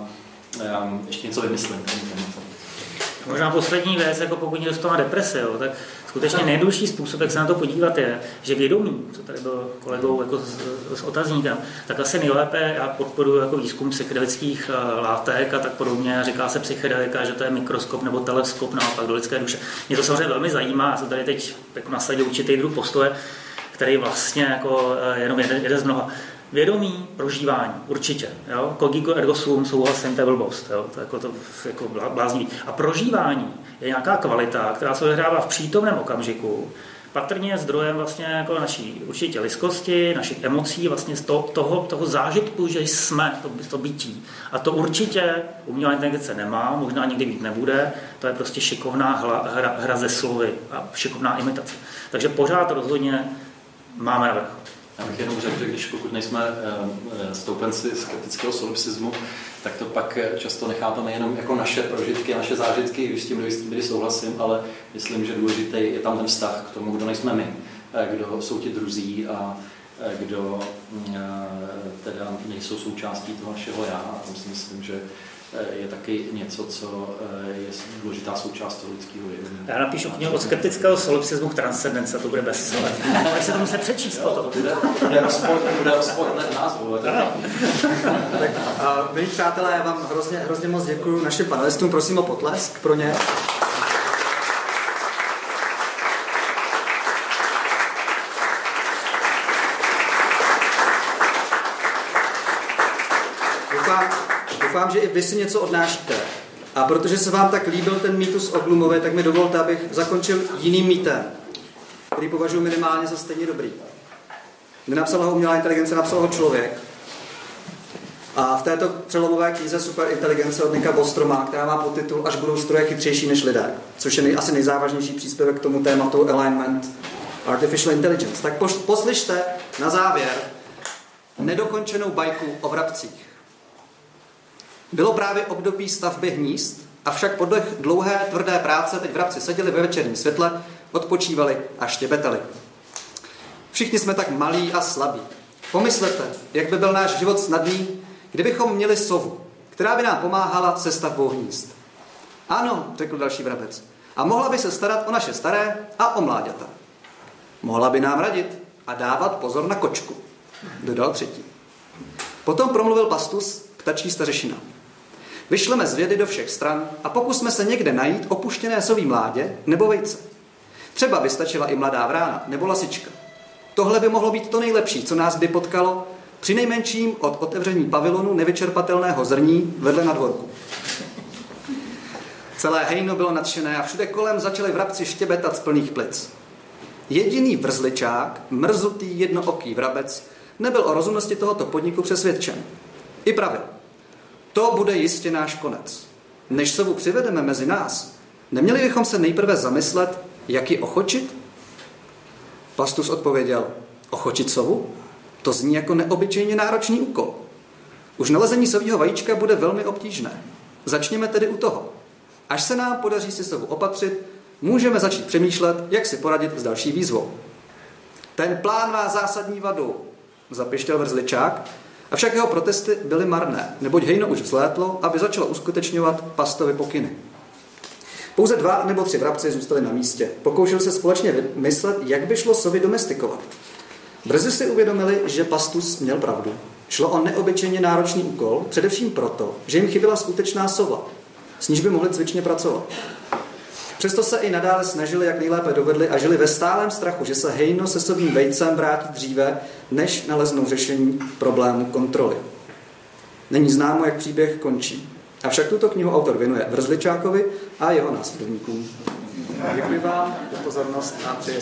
S5: ještě něco vymyslím.
S3: Možná poslední věc, jako pokud někdo má depresi, jo, tak skutečně nejdůležitější způsob, jak se na to podívat, je, že vědomí, co tady byl kolegou jako s, s otazníkem, tak asi nejlépe já podporuji jako výzkum psychedelických eh, látek a tak podobně. Říká se psychedelika, že to je mikroskop nebo teleskop naopak do lidské duše. Mě to samozřejmě velmi zajímá, já tady teď jako nasadil určitý druh postoje, který vlastně jako eh, jenom jeden, jeden z mnoha. Vědomí prožívání, určitě. Jo? Kogiko ergo sum, souhlasím, to je blbost. Jo? To je jako, to, jako bláznivý. A prožívání je nějaká kvalita, která se odehrává v přítomném okamžiku, patrně zdrojem vlastně jako naší určitě lidskosti, našich emocí, vlastně z toho, toho, toho zážitku, že jsme to, to bytí. A to určitě umělá inteligence nemá, možná nikdy být nebude, to je prostě šikovná hra, hra, hra ze slovy a šikovná imitace. Takže pořád rozhodně máme navrch.
S5: Já bych jenom řekl, že když pokud nejsme eh, stoupenci skeptického solipsismu, tak to pak eh, často nechápeme jenom jako naše prožitky, naše zážitky, když s tím kdy souhlasím, ale myslím, že důležitý je tam ten vztah k tomu, kdo nejsme my, eh, kdo jsou ti druzí a kdo mm, teda nejsou součástí toho našeho já. A tam si myslím, že je taky něco, co je důležitá součást toho lidského vědomí.
S3: Já napíšu knihu od skeptického solipsismu k transcendence, to bude bestseller. (laughs) Ale se to musí přečíst
S5: potom. To bude, bude rozpor, bude rozpor názvu. (laughs)
S1: tak, a, milí přátelé, já vám hrozně, hrozně moc děkuji našim panelistům, prosím o potlesk pro ně. Doufám, že i vy si něco odnášíte. A protože se vám tak líbil ten mýtus o Glumové, tak mi dovolte, abych zakončil jiným mýtem, který považuji minimálně za stejně dobrý. Nenapsala ho umělá inteligence, napsal ho člověk. A v této přelomové knize Superinteligence od Nika Bostroma, která má podtitul Až budou stroje chytřejší než lidé, což je nej, asi nejzávažnější příspěvek k tomu tématu Alignment Artificial Intelligence. Tak poslyšte na závěr nedokončenou bajku o vrabcích. Bylo právě období stavby hnízd, avšak podle dlouhé tvrdé práce teď vrabci seděli ve večerním světle, odpočívali a štěbetali. Všichni jsme tak malí a slabí. Pomyslete, jak by byl náš život snadný, kdybychom měli sovu, která by nám pomáhala se stavbou hnízd. Ano, řekl další vrabec. A mohla by se starat o naše staré a o mláďata. Mohla by nám radit a dávat pozor na kočku, dodal třetí. Potom promluvil pastus, ptačí stařešina. Vyšleme zvědy do všech stran a pokusme se někde najít opuštěné sový mládě nebo vejce. Třeba by stačila i mladá vrána nebo lasička. Tohle by mohlo být to nejlepší, co nás kdy potkalo, při nejmenším od otevření pavilonu nevyčerpatelného zrní vedle na dvorku. Celé hejno bylo nadšené a všude kolem začaly vrabci štěbetat z plných plic. Jediný vrzličák, mrzutý jednooký vrabec, nebyl o rozumnosti tohoto podniku přesvědčen. I pravil. To bude jistě náš konec. Než sovu přivedeme mezi nás, neměli bychom se nejprve zamyslet, jak ji ochočit? Pastus odpověděl, ochočit sovu? To zní jako neobyčejně náročný úkol. Už nalezení sovýho vajíčka bude velmi obtížné. Začněme tedy u toho. Až se nám podaří si sovu opatřit, můžeme začít přemýšlet, jak si poradit s další výzvou. Ten plán má zásadní vadu, zapištěl vrzličák Avšak jeho protesty byly marné, neboť hejno už vzlétlo, aby začalo uskutečňovat pastovy pokyny. Pouze dva nebo tři vrabci zůstali na místě. Pokoušeli se společně myslet, jak by šlo sovy domestikovat. Brzy si uvědomili, že pastus měl pravdu. Šlo o neobyčejně náročný úkol, především proto, že jim chyběla skutečná sova, s níž by mohli cvičně pracovat. Přesto se i nadále snažili, jak nejlépe dovedli a žili ve stálem strachu, že se hejno se svým vejcem vrátí dříve, než naleznou řešení problému kontroly. Není známo, jak příběh končí. Avšak tuto knihu autor věnuje Vrzličákovi a jeho následovníkům. Děkuji vám za pozornost a přeji